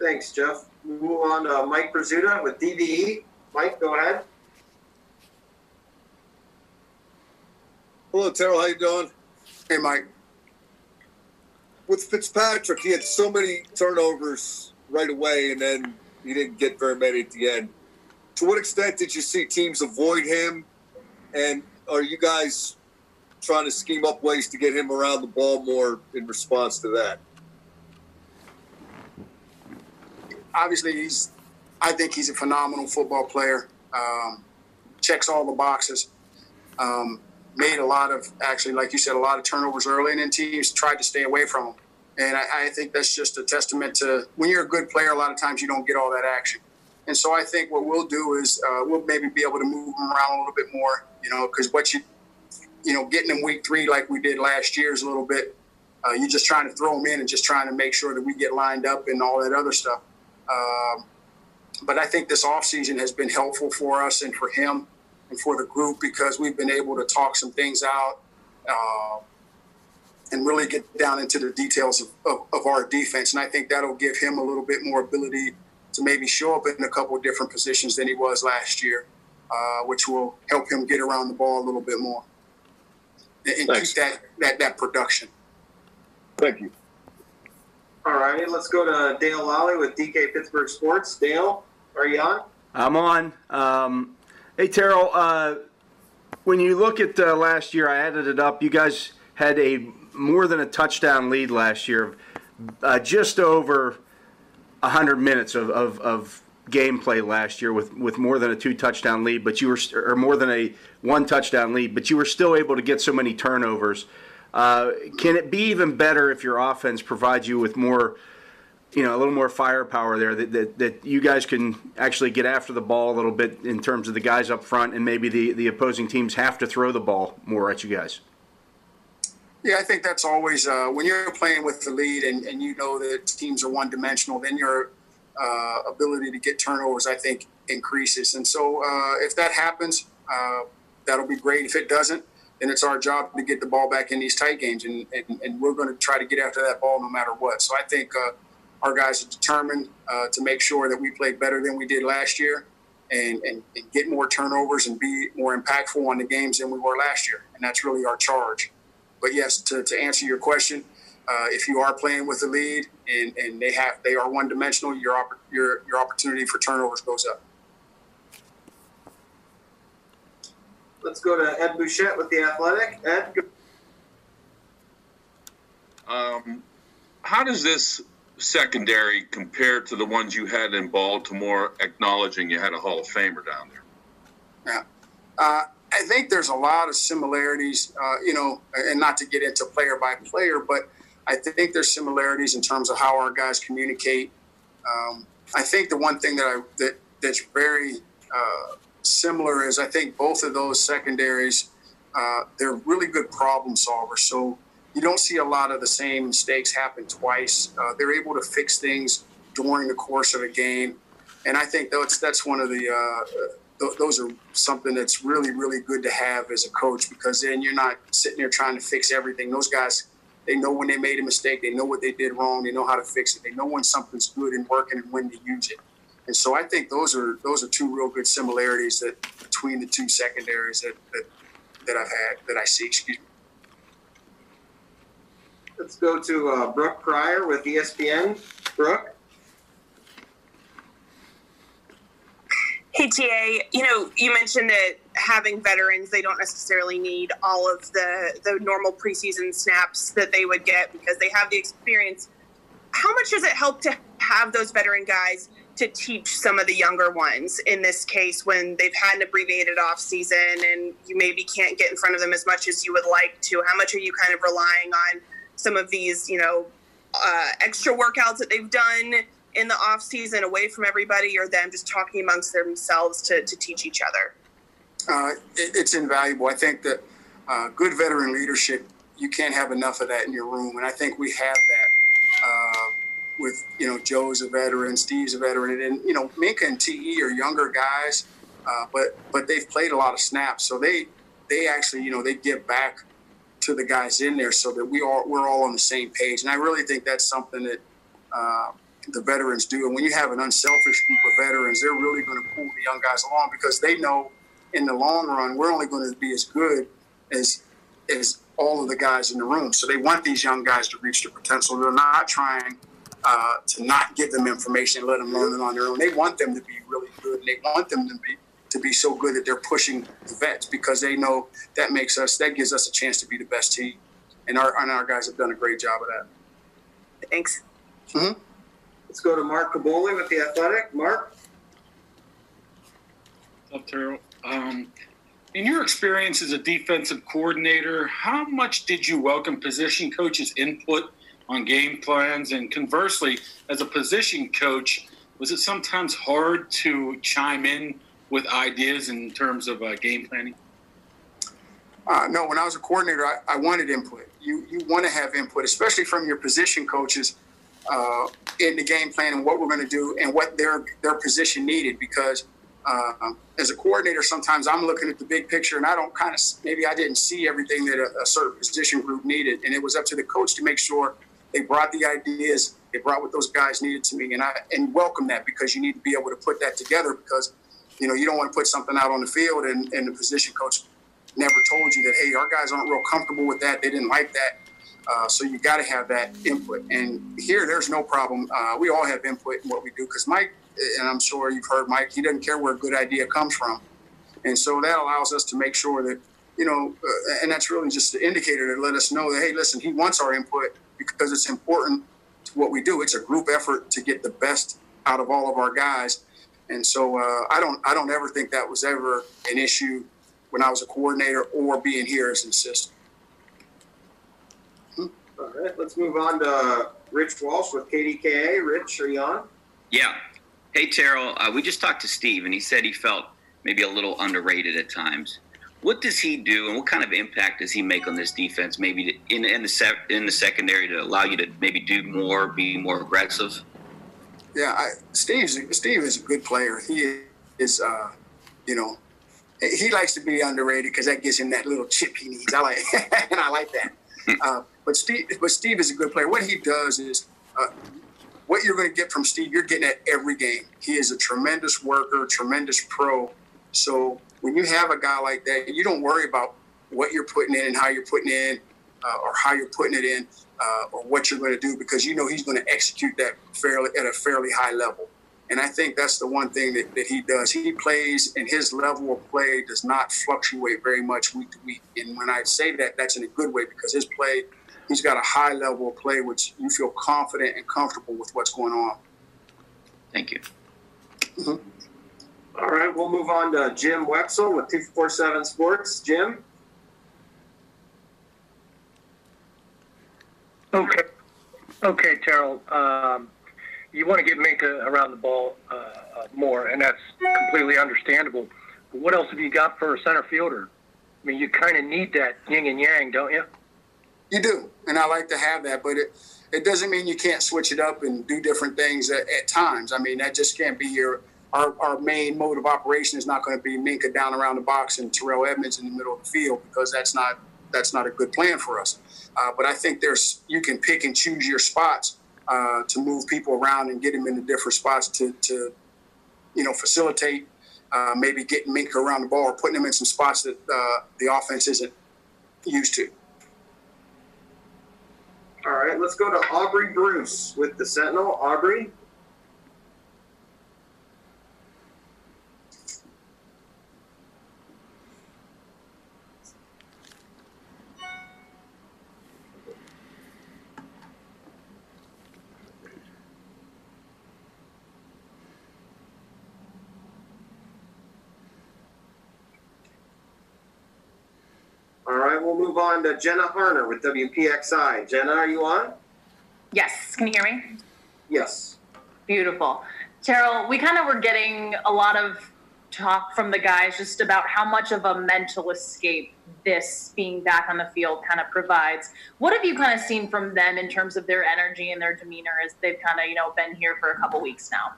Thanks, Jeff. We move on to Mike Prisuta with DVE. Mike, go ahead. Hello, Teryl. How you doing? Hey, Mike. With Fitzpatrick, he had so many turnovers right away, and then he didn't get very many at the end. To what extent did you see teams avoid him? And are you guys trying to scheme up ways to get him around the ball more in response to that? Obviously, he's. I think he's a phenomenal football player. Um, checks all the boxes. Um, made a lot of actually, like you said, a lot of turnovers early, and then teams tried to stay away from him. And I, I think that's just a testament to when you're a good player. A lot of times you don't get all that action. And so I think what we'll do is uh, we'll maybe be able to move him around a little bit more, you know, because what you, you know, getting him week three like we did last year is a little bit. Uh, you're just trying to throw him in and just trying to make sure that we get lined up and all that other stuff. Um, but I think this offseason has been helpful for us and for him and for the group because we've been able to talk some things out uh, and really get down into the details of, of, of, our defense. And I think that'll give him a little bit more ability to maybe show up in a couple of different positions than he was last year, uh, which will help him get around the ball a little bit more and, and keep that, that, that production. Thank you. All righty, let's go to Dale Lolley with DK Pittsburgh Sports. Dale, are you on? I'm on. Um, hey, Teryl, uh, when you look at uh, last year, I added it up. You guys had a more than a touchdown lead last year, uh, just over 100 minutes of, of, of gameplay last year with, with more than a two touchdown lead, but you were or more than a one touchdown lead, but you were still able to get so many turnovers. Uh, can it be even better if your offense provides you with more, you know, a little more firepower there that, that, that you guys can actually get after the ball a little bit in terms of the guys up front and maybe the, the opposing teams have to throw the ball more at you guys? Yeah, I think that's always uh, when you're playing with the lead and, and you know that teams are one dimensional, then your uh, ability to get turnovers, I think, increases. And so uh, if that happens, uh, that'll be great. If it doesn't, then it's our job to get the ball back in these tight games. And, and, and we're going to try to get after that ball no matter what. So I think uh, our guys are determined uh, to make sure that we play better than we did last year. And, and, and get more turnovers and be more impactful on the games than we were last year. And that's really our charge. But yes, to, to answer your question, uh, if you are playing with the lead and, and they have they are one dimensional, your your your opportunity for turnovers goes up. Let's go to Ed Bouchette with the Athletic. Ed. Um, how does this secondary compare to the ones you had in Baltimore, acknowledging you had a Hall of Famer down there? Yeah. Uh, I think there's a lot of similarities, uh, you know, and not to get into player by player, but I think there's similarities in terms of how our guys communicate. Um, I think the one thing that I that that's very uh, similar is I think both of those secondaries uh, they're really good problem solvers. So you don't see a lot of the same mistakes happen twice. Uh, they're able to fix things during the course of a game, and I think that's that's one of the uh, th- those are something that's really, really good to have as a coach because then you're not sitting there trying to fix everything. Those guys, they know when they made a mistake, they know what they did wrong, they know how to fix it, they know when something's good and working and when to use it. And so I think those are those are two real good similarities that between the two secondaries that that, that I've had that I see. Excuse me. Let's go to uh, Brooke Pryor with ESPN. Brooke. Hey, TA, you know, you mentioned that having veterans, they don't necessarily need all of the, the normal preseason snaps that they would get because they have the experience. How much does it help to have those veteran guys to teach some of the younger ones in this case when they've had an abbreviated off season and you maybe can't get in front of them as much as you would like to? How much are you kind of relying on some of these, you know, uh, extra workouts that they've done in the off season away from everybody or them just talking amongst themselves to, to teach each other? Uh, it, it's invaluable. I think that uh, good veteran leadership, you can't have enough of that in your room. And I think we have that uh, with, you know, Joe's a veteran, Steve's a veteran, and, you know, Minkah and TE are younger guys, uh, but but they've played a lot of snaps. So they, they actually, you know, they give back to the guys in there so that we all, we're all on the same page. And I really think that's something that, uh, the veterans do. And when you have an unselfish group of veterans, they're really going to pull the young guys along because they know in the long run we're only going to be as good as as all of the guys in the room. So they want these young guys to reach their potential. They're not trying uh, to not give them information and let them learn it on their own. They want them to be really good. And they want them to be to be so good that they're pushing the vets because they know that makes us that gives us a chance to be the best team. And our and our guys have done a great job of that. Thanks. Mm-hmm. Let's go to Mark Kaboly with the Athletic. Mark. Up Teryl. Um, in your experience as a defensive coordinator, how much did you welcome position coaches' input on game plans? And conversely, as a position coach, was it sometimes hard to chime in with ideas in terms of uh, game planning? Uh, no, when I was a coordinator, I, I wanted input. You you want to have input, especially from your position coaches uh, in the game plan and what we're going to do and what their their position needed. Because uh, as a coordinator, sometimes I'm looking at the big picture and I don't kind of maybe I didn't see everything that a, a certain position group needed, and it was up to the coach to make sure they brought the ideas, they brought what those guys needed to me, and I and welcome that because you need to be able to put that together because you know you don't want to put something out on the field and, and the position coach never told you that hey our guys aren't real comfortable with that they didn't like that uh, so you got to have that input. And here there's no problem. Uh, we all have input in what we do because mike and i'm sure you've heard mike he doesn't care where a good idea comes from. And so that allows us to make sure that you know uh, and that's really just the indicator to let us know that hey listen he wants our input because it's important to what we do. It's a group effort to get the best out of all of our guys. And so uh, I don't I don't ever think that was ever an issue when I was a coordinator or being here as an assistant. All right, let's move on to Rich Walsh with KDKA. Rich, are you on? Yeah. Hey, Teryl. Uh, we just talked to Steve, and he said he felt maybe a little underrated at times. What does he do, and what kind of impact does he make on this defense? Maybe to, in in the sec, in the secondary to allow you to maybe do more, be more aggressive. Yeah, I, Steve's Steve is a good player. He is, uh, you know, he likes to be underrated because that gives him that little chip he needs. I like, and I like that. Uh, but Steve, but Steve is a good player. What he does is, uh, what you're going to get from Steve, you're getting at every game. He is a tremendous worker, tremendous pro. So when you have a guy like that, you don't worry about what you're putting in and how you're putting in, uh, or how you're putting it in, uh, or what you're going to do, because you know he's going to execute that fairly at a fairly high level. And I think that's the one thing that, that he does. He plays, and his level of play does not fluctuate very much week to week. And when I say that, that's in a good way because his play, he's got a high level of play, which you feel confident and comfortable with what's going on. Thank you. All right, we'll move on to Jim Wexell with 247 Sports. Jim? Okay. Okay, Teryl. Um, you want to get Minkah around the ball uh, uh, more, and that's completely understandable. But what else have you got for a center fielder? I mean, you kind of need that yin and yang, don't you? You do, and I like to have that, but it it doesn't mean you can't switch it up and do different things at, at times. I mean, that just can't be your our, our main mode of operation is not going to be Minkah down around the box and Terrell Edmunds in the middle of the field because that's not that's not a good plan for us. Uh, but I think there's you can pick and choose your spots uh, to move people around and get them into different spots to, to you know facilitate uh, maybe getting Minkah around the ball or putting them in some spots that uh, the offense isn't used to. All right, let's go to Aubrey Bruce with the Sentinel. Aubrey? All right, we'll move on to Jenna Harner with WPXI. Jenna, are you on? Yes, can you hear me? Yes. Beautiful. Teryl, we kind of were getting a lot of talk from the guys just about how much of a mental escape this being back on the field kind of provides. What have you kind of seen from them in terms of their energy and their demeanor as they've kind of, you know, been here for a couple weeks now?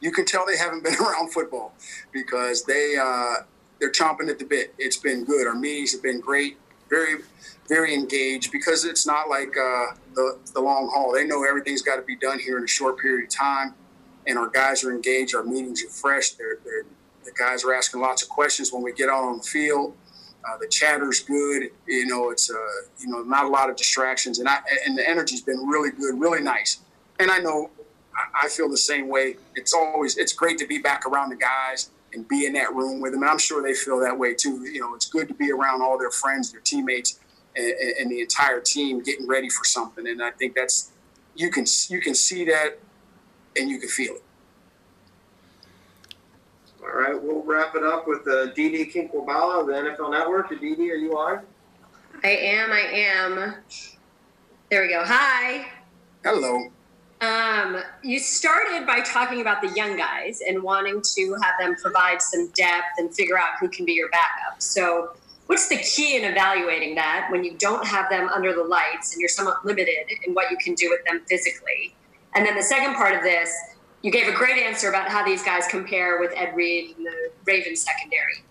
You can tell they haven't been around football because they uh, they're chomping at the bit. It's been good. Our meetings have been great. Very, very engaged because it's not like uh, the the long haul. They know everything's got to be done here in a short period of time, and our guys are engaged. Our meetings are fresh. They're, they're the guys are asking lots of questions when we get out on the field. Uh, the chatter's good. You know, it's uh, you know not a lot of distractions, and I and the energy's been really good, really nice. And I know I, I feel the same way. It's always it's great to be back around the guys and be in that room with them, and I'm sure they feel that way too. You know, it's good to be around all their friends, their teammates, and, and the entire team getting ready for something. And I think that's you can you can see that and you can feel it. All right, we'll wrap it up with uh, Aditi Kinkhabwala of the NFL Network. DD, are you on? I am. I am. There we go. Hi. Hello. Um, you started by talking about the young guys and wanting to have them provide some depth and figure out who can be your backup. So, what's the key in evaluating that when you don't have them under the lights and you're somewhat limited in what you can do with them physically? And then the second part of this, you gave a great answer about how these guys compare with Ed Reed and the Ravens secondary.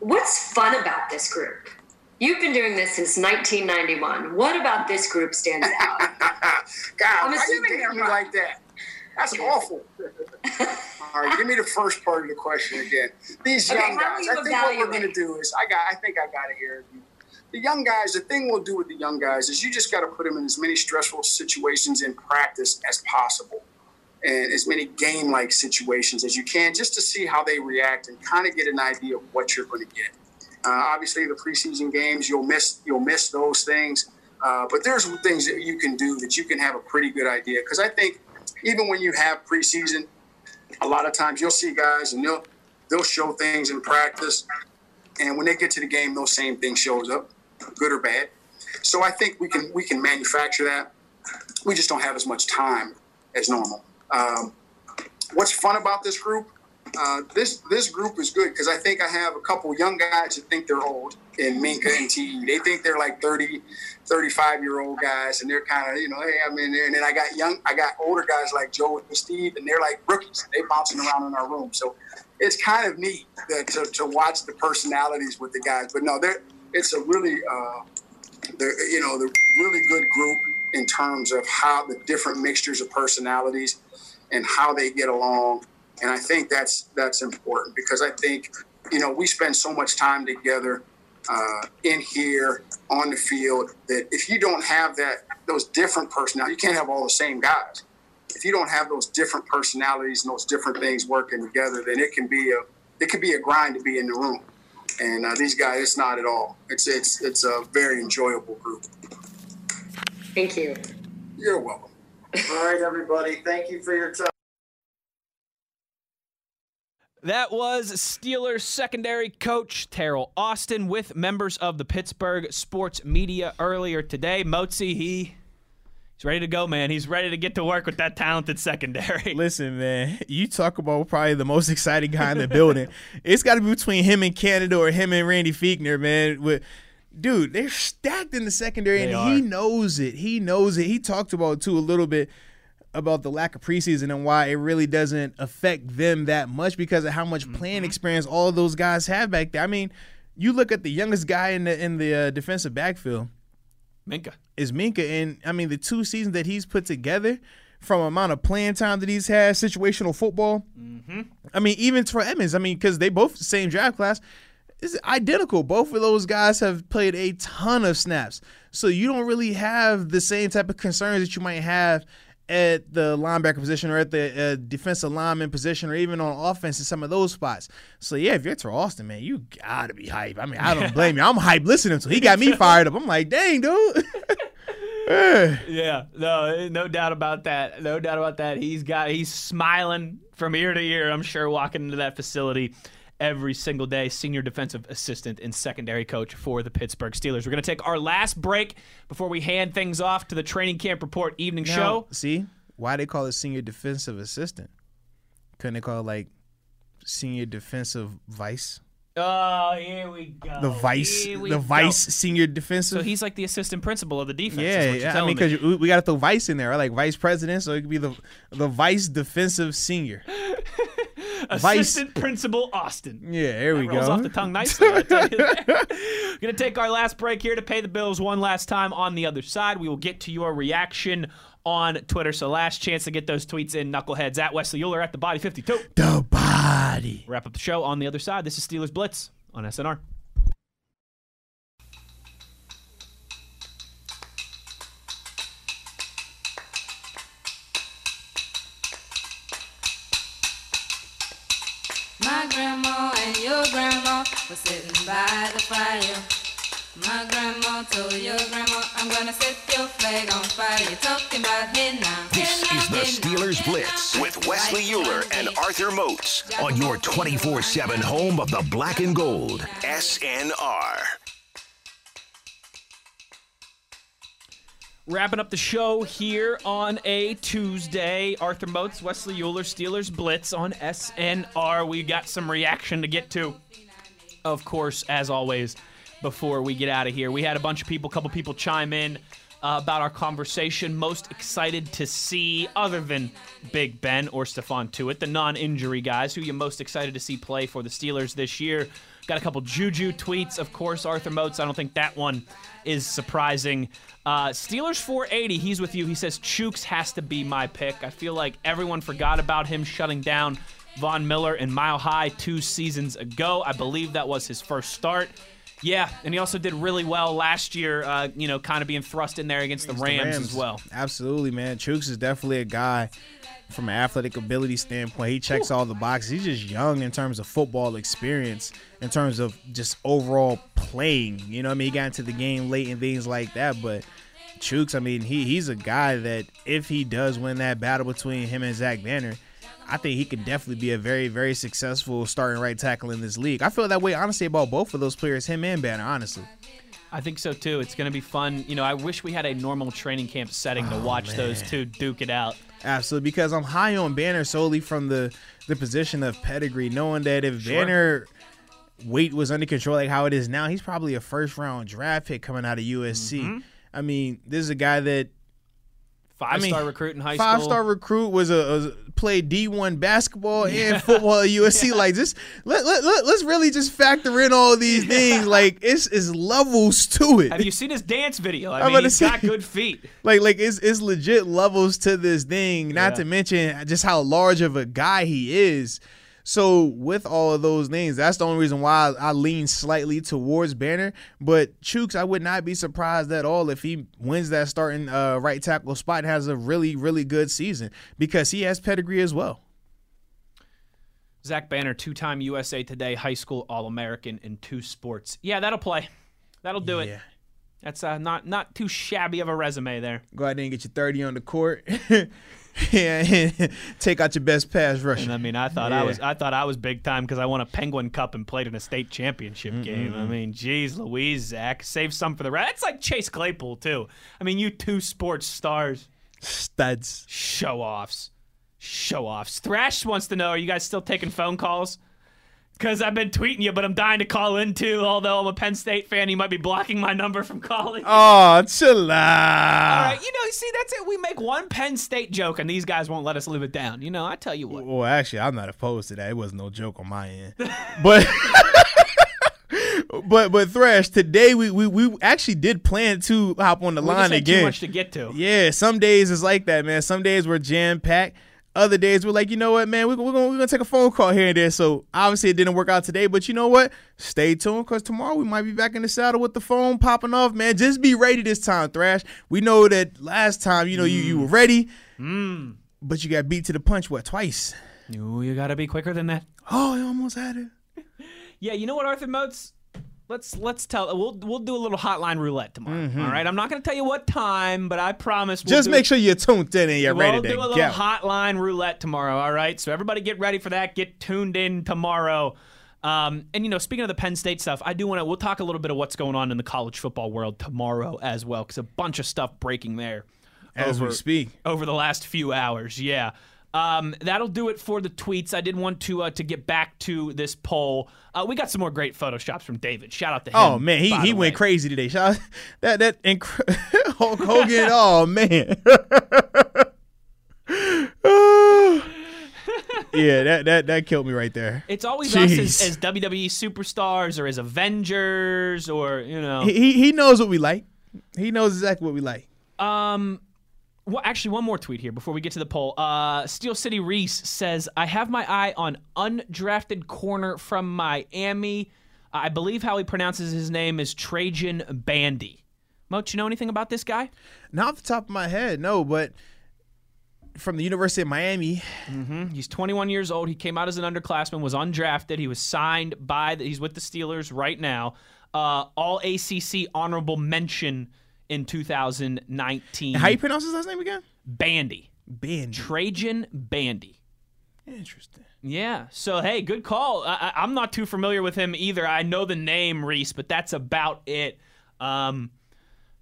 What's fun about this group? You've been doing this since 1991. What about this group stands out? God, I'm why assuming you right. like that. That's awful. All right, give me the first part of the question again. These Okay, young guys. you I think what we're going to do is, I got. I think I got it here. The young guys. The thing we'll do with the young guys is you just got to put them in as many stressful situations in practice as possible, and as many game-like situations as you can, just to see how they react and kind of get an idea of what you're going to get. Uh, obviously, the preseason games you'll miss. You'll miss those things. Uh, but there's things that you can do that you can have a pretty good idea. Because I think even when you have preseason, a lot of times you'll see guys and they'll they'll show things in practice, and when they get to the game, those same thing shows up, good or bad. So I think we can we can manufacture that. We just don't have as much time as normal. Um, what's fun about this group? Uh, this this group is good because I think I have a couple young guys that think they're old in Minkah and TE. They think they're like 30, 35 year old guys, and they're kind of you know, hey, I'm in there. And then I got young, I got older guys like Joe and Steve, and they're like rookies. They bouncing around in our room, so it's kind of neat that, to, to watch the personalities with the guys. But no, they're it's a really uh, they're, you know, the really good group in terms of how the different mixtures of personalities and how they get along. And I think that's that's important because I think you know we spend so much time together uh, in here on the field that if you don't have that those different personalities, you can't have all the same guys. If you don't have those different personalities and those different things working together, then it can be a it can be a grind to be in the room. And uh, these guys, it's not at all. It's it's it's a very enjoyable group. Thank you. You're welcome. All right, everybody. Thank you for your time. That was Steelers secondary coach Teryl Austin with members of the Pittsburgh sports media earlier today. Moatsy, he he's ready to go, man. He's ready to get to work with that talented secondary. Listen, man, you talk about probably the most exciting guy in the building. It's got to be between him and Canada or him and Randy Fichtner, man. With dude, they're stacked in the secondary, They and he knows it. He knows it. He talked about it too a little bit about the lack of preseason and why it really doesn't affect them that much because of how much playing experience all of those guys have back there. I mean, you look at the youngest guy in the in the uh, defensive backfield. Minkah. Is Minkah. And I mean, the two seasons that he's put together from amount of playing time that he's had, situational football. Mm-hmm. I mean, even Troy Edmunds, I mean, because they both the same draft class, is identical. Both of those guys have played a ton of snaps. So you don't really have the same type of concerns that you might have at the linebacker position or at the uh, defensive lineman position or even on offense in some of those spots. So yeah, if you're Teryl Austin, man, you gotta be hype. I mean, I don't blame you. I'm hype listening to. He got me fired up. I'm like, dang, dude. Yeah, no, no doubt about that. No doubt about that. He's got he's smiling from ear to ear. I'm sure walking into that facility every single day. Senior defensive assistant and secondary coach for the Pittsburgh Steelers. We're gonna take our last break before we hand things off to the training camp report evening Now, show. See why they call it senior defensive assistant? Couldn't they call it like senior defensive vice? Oh, here we go. The vice, the go. vice senior defensive. So he's like the assistant principal of the defense. yeah, yeah. I mean, me. because we got to throw vice in there, right? like vice president, so it could be the the vice defensive senior. vice- Assistant Principal Austin. Yeah, there we That rolls go. off the tongue nicely. We're gonna take our last break here to pay the bills one last time. On the other side, we will get to your reaction on Twitter. So last chance to get those tweets in, knuckleheads at Wesley Euler at the Body 52. The body. Wrap up the show on the other side. This is Steelers Blitz on SNR. Was sitting by the fire. My grandma told your grandma, I'm gonna set your flag on fire. You're talking about now. This is the Steelers Blitz with Wesley Euler and Arthur Moats on your 24 7 home of the black and gold. SNR. Wrapping up the show here on a Tuesday. Arthur Moats, Wesley Euler, Steelers Blitz on SNR. We got some reaction to get to, of course, as always, before we get out of here. We had a bunch of people, a couple people chime in uh, about our conversation. Most excited to see, other than Big Ben or Stephon Tuitt, the non injury guys, who you most excited to see play for the Steelers this year. Got a couple Juju tweets, of course, Arthur Moats. I don't think that one is surprising. Uh, Steelers 480, he's with you. He says Chuks has to be my pick. I feel like everyone forgot about him shutting down Von Miller and Mile High two seasons ago. I believe that was his first start. Yeah, and he also did really well last year, uh, you know, kind of being thrust in there against, the, Rams as well. Absolutely, man. Chuks is definitely a guy from an athletic ability standpoint. He checks all the boxes. He's just young in terms of football experience, in terms of just overall playing. You know, what I mean, he got into the game late and things like that, but. Chuks, I mean, he he's a guy that if he does win that battle between him and Zach Banner, I think he could definitely be a very, very successful starting right tackle in this league. I feel that way honestly about both of those players, him and Banner, honestly. I think so too. It's going to be fun. You know, I wish we had a normal training camp setting to oh, watch those two duke it out. Absolutely, because I'm high on Banner solely from the the position of pedigree, knowing that if Sure. Banner weight was under control like how it is now, he's probably a first round draft pick coming out of USC. Mm-hmm. I mean, this is a guy that Five star recruit in high five school. star recruit was a, was played D one basketball and football at USC. Like just let, let, let us really just factor in all these things. Like it's it's levels to it. Have you seen his dance video? I I'm mean, he's got good feet. like like it's it's legit levels to this thing. Not Yeah. to mention just how large of a guy he is. So with all of those things, that's the only reason why I, I lean slightly towards Banner. But Chuks, I would not be surprised at all if he wins that starting uh, right tackle spot and has a really really good season because he has pedigree as well. Zach Banner, two time USA Today high school All American in two sports. Yeah, that'll play. That'll do it. That's uh, not not too shabby of a resume there. Go there and get your thirty on the court. yeah, take out your best pass rusher. And I mean, I thought I was I thought I was big time because I won a Penguin Cup and played in a state championship game. I mean, geez, Louise, Zach, save some for the rest. It's like Chase Claypool too. I mean, you two sports stars, studs, show offs, show offs. Thrash wants to know: Are you guys still taking phone calls? Because I've been tweeting you, but I'm dying to call in too. Although I'm a Penn State fan, you might be blocking my number from calling. Oh, chill out. All right, you know, see, that's it. We make one Penn State joke, and these guys won't let us live it down. You know, I tell you what. Well, actually, I'm not opposed to that. It was no joke on my end. But but but Thrash, today we, we we actually did plan to hop on the We line again. too much to get to. Yeah, some days it's like that, man. Some days we're jam packed. Other days we're like, you know what, man, we're, we're gonna we're gonna take a phone call here and there. So obviously it didn't work out today, but you know what? Stay tuned because tomorrow we might be back in the saddle with the phone popping off, man. Just be ready this time, Thrash. We know that last time, you know, you you were ready, Mm. but you got beat to the punch what twice? Ooh, you gotta be quicker than that. Oh, I almost had it. Yeah, you know what, Arthur Moats? Let's let's tell. We'll we'll do a little hotline roulette tomorrow. Mhm. all right, I'm not gonna tell you what time, but I promise. We'll Just make sure you're tuned in and you're we'll ready to do a little go. hotline roulette tomorrow. All right, so everybody get ready for that. Get tuned in tomorrow. Um, and you know, speaking of the Penn State stuff, I do want to. We'll talk a little bit of what's going on in the college football world tomorrow as well, because a bunch of stuff breaking there As we speak. over the last few hours. Yeah. Um, that'll do it for the tweets. I did want to uh, to get back to this poll. Uh, we got some more great photoshops from David. Shout out to him. Oh man, he, he went way. crazy today. Shout that that incre- Hulk Hogan. oh man. yeah, that that that killed me right there. It's always us as, as WWE superstars or as Avengers or you know. He, he he knows what we like. He knows exactly what we like. Um, well, actually, one more tweet here before we get to the poll. Uh, Steel City Reese says, "I have my eye on undrafted corner from Miami. I believe how he pronounces his name is Trajan Bandy. Moat, you know anything about this guy? Not off the top of my head, no, but from the University of Miami. hmm He's 21 years old. He came out as an underclassman, was undrafted. He was signed by. The, he's with the Steelers right now. Uh, all ACC honorable mention in 2019. And how you pronounce his last name again? Bandy. Bandy. Trajan Bandy. Interesting. Yeah. So hey, good call. I, I- I'm not too familiar with him either. I know the name Reese, but that's about it. Um,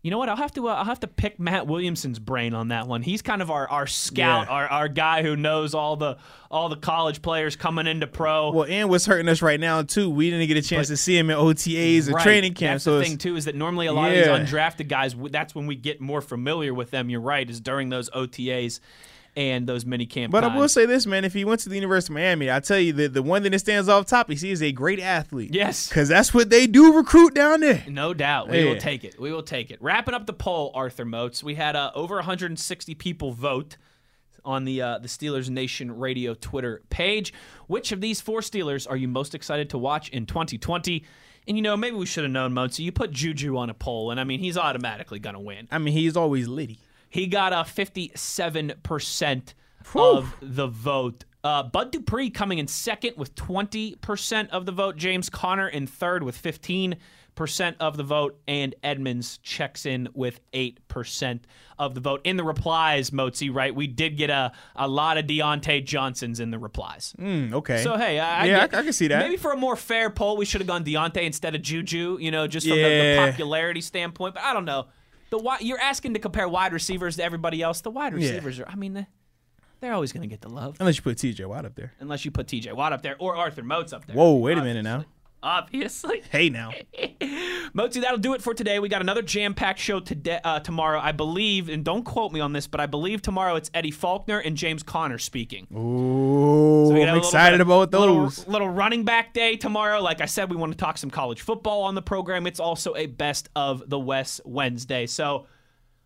you know what? I'll have to uh, I'll have to pick Matt Williamson's brain on that one. He's kind of our, our scout, Yeah. our, our guy who knows all the all the college players coming into pro. Well, and what's hurting us right now too, we didn't get a chance But- to see him in OTAs or Right. training camp. That's so the thing too is that normally a lot Yeah. of these undrafted guys, that's when we get more familiar with them. You're right, is during those OTAs and those mini camp. But I will say this, man. If he went to the University of Miami, I tell you, the, the one thing that stands off top is he is a great athlete. Yes. Because that's what they do recruit down there. No doubt. We will take it. We will take it. Wrapping up the poll, Arthur Moats, We had uh, over 160 people vote on the uh, the Steelers Nation Radio Twitter page. Which of these four Steelers are you most excited to watch in 2020? And you know, maybe we should have known, Moats. You put Juju on a poll, and I mean, he's automatically going to win. I mean, he's always litty. He got a 57% of the vote. Uh, Bud Dupree coming in second with 20% of the vote. James Conner in third with 15% of the vote. And Edmunds checks in with 8% of the vote. In the replies, Moatsy, right? We did get a, a lot of Diontae Johnsons in the replies. Mm, okay. So hey, I, yeah, get- I, I can see that. Maybe for a more fair poll, we should have gone Diontae instead of Juju. You know, just from the, the popularity standpoint. But I don't know. The wi- you're asking to compare wide receivers to everybody else. The wide Yeah. receivers are. I mean, they- they're always going to get the love Unless you put TJ Watt up there. unless you put T.J. Watt up there or Arthur Moats up there. Whoa, wait a minute now. Obviously. Hey now. Moti, that'll do it for today. We got another jam-packed show today, uh, tomorrow, I believe, and don't quote me on this, but I believe tomorrow it's Eddie Faulkner and James Conner speaking. Ooh, So we got a I'm excited of- about little- those. Little, running back day tomorrow. Like I said, we want to talk some college football on the program. It's also a best of the West Wednesday. So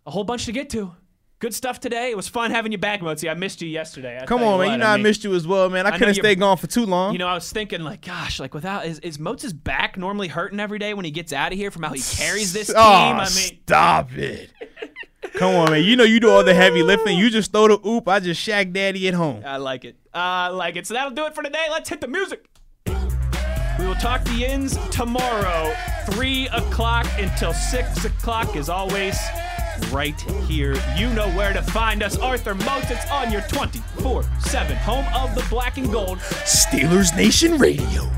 a whole bunch to get to. Good stuff today. It was fun having you back, Moti. I missed you yesterday. I Come on, man. what, You know I, mean- missed you as well, man. I, I couldn't stay gone for too long. You know, I was thinking, like, gosh, like without is, is Motz's back normally hurting every day when he gets out of here from how he carries this team? oh, I ah, mean, stop it. Come on, man. You know you do all the heavy lifting. You just throw the oop. I just shack daddy at home. I like it. I like it. So that'll do it for today. Let's hit the music. We will talk the ends tomorrow, 3 o'clock until 6 o'clock, as always, right here. You know where to find us. Arthur Moats, it's on your 24 7 home of the black and gold. Steelers Nation Radio.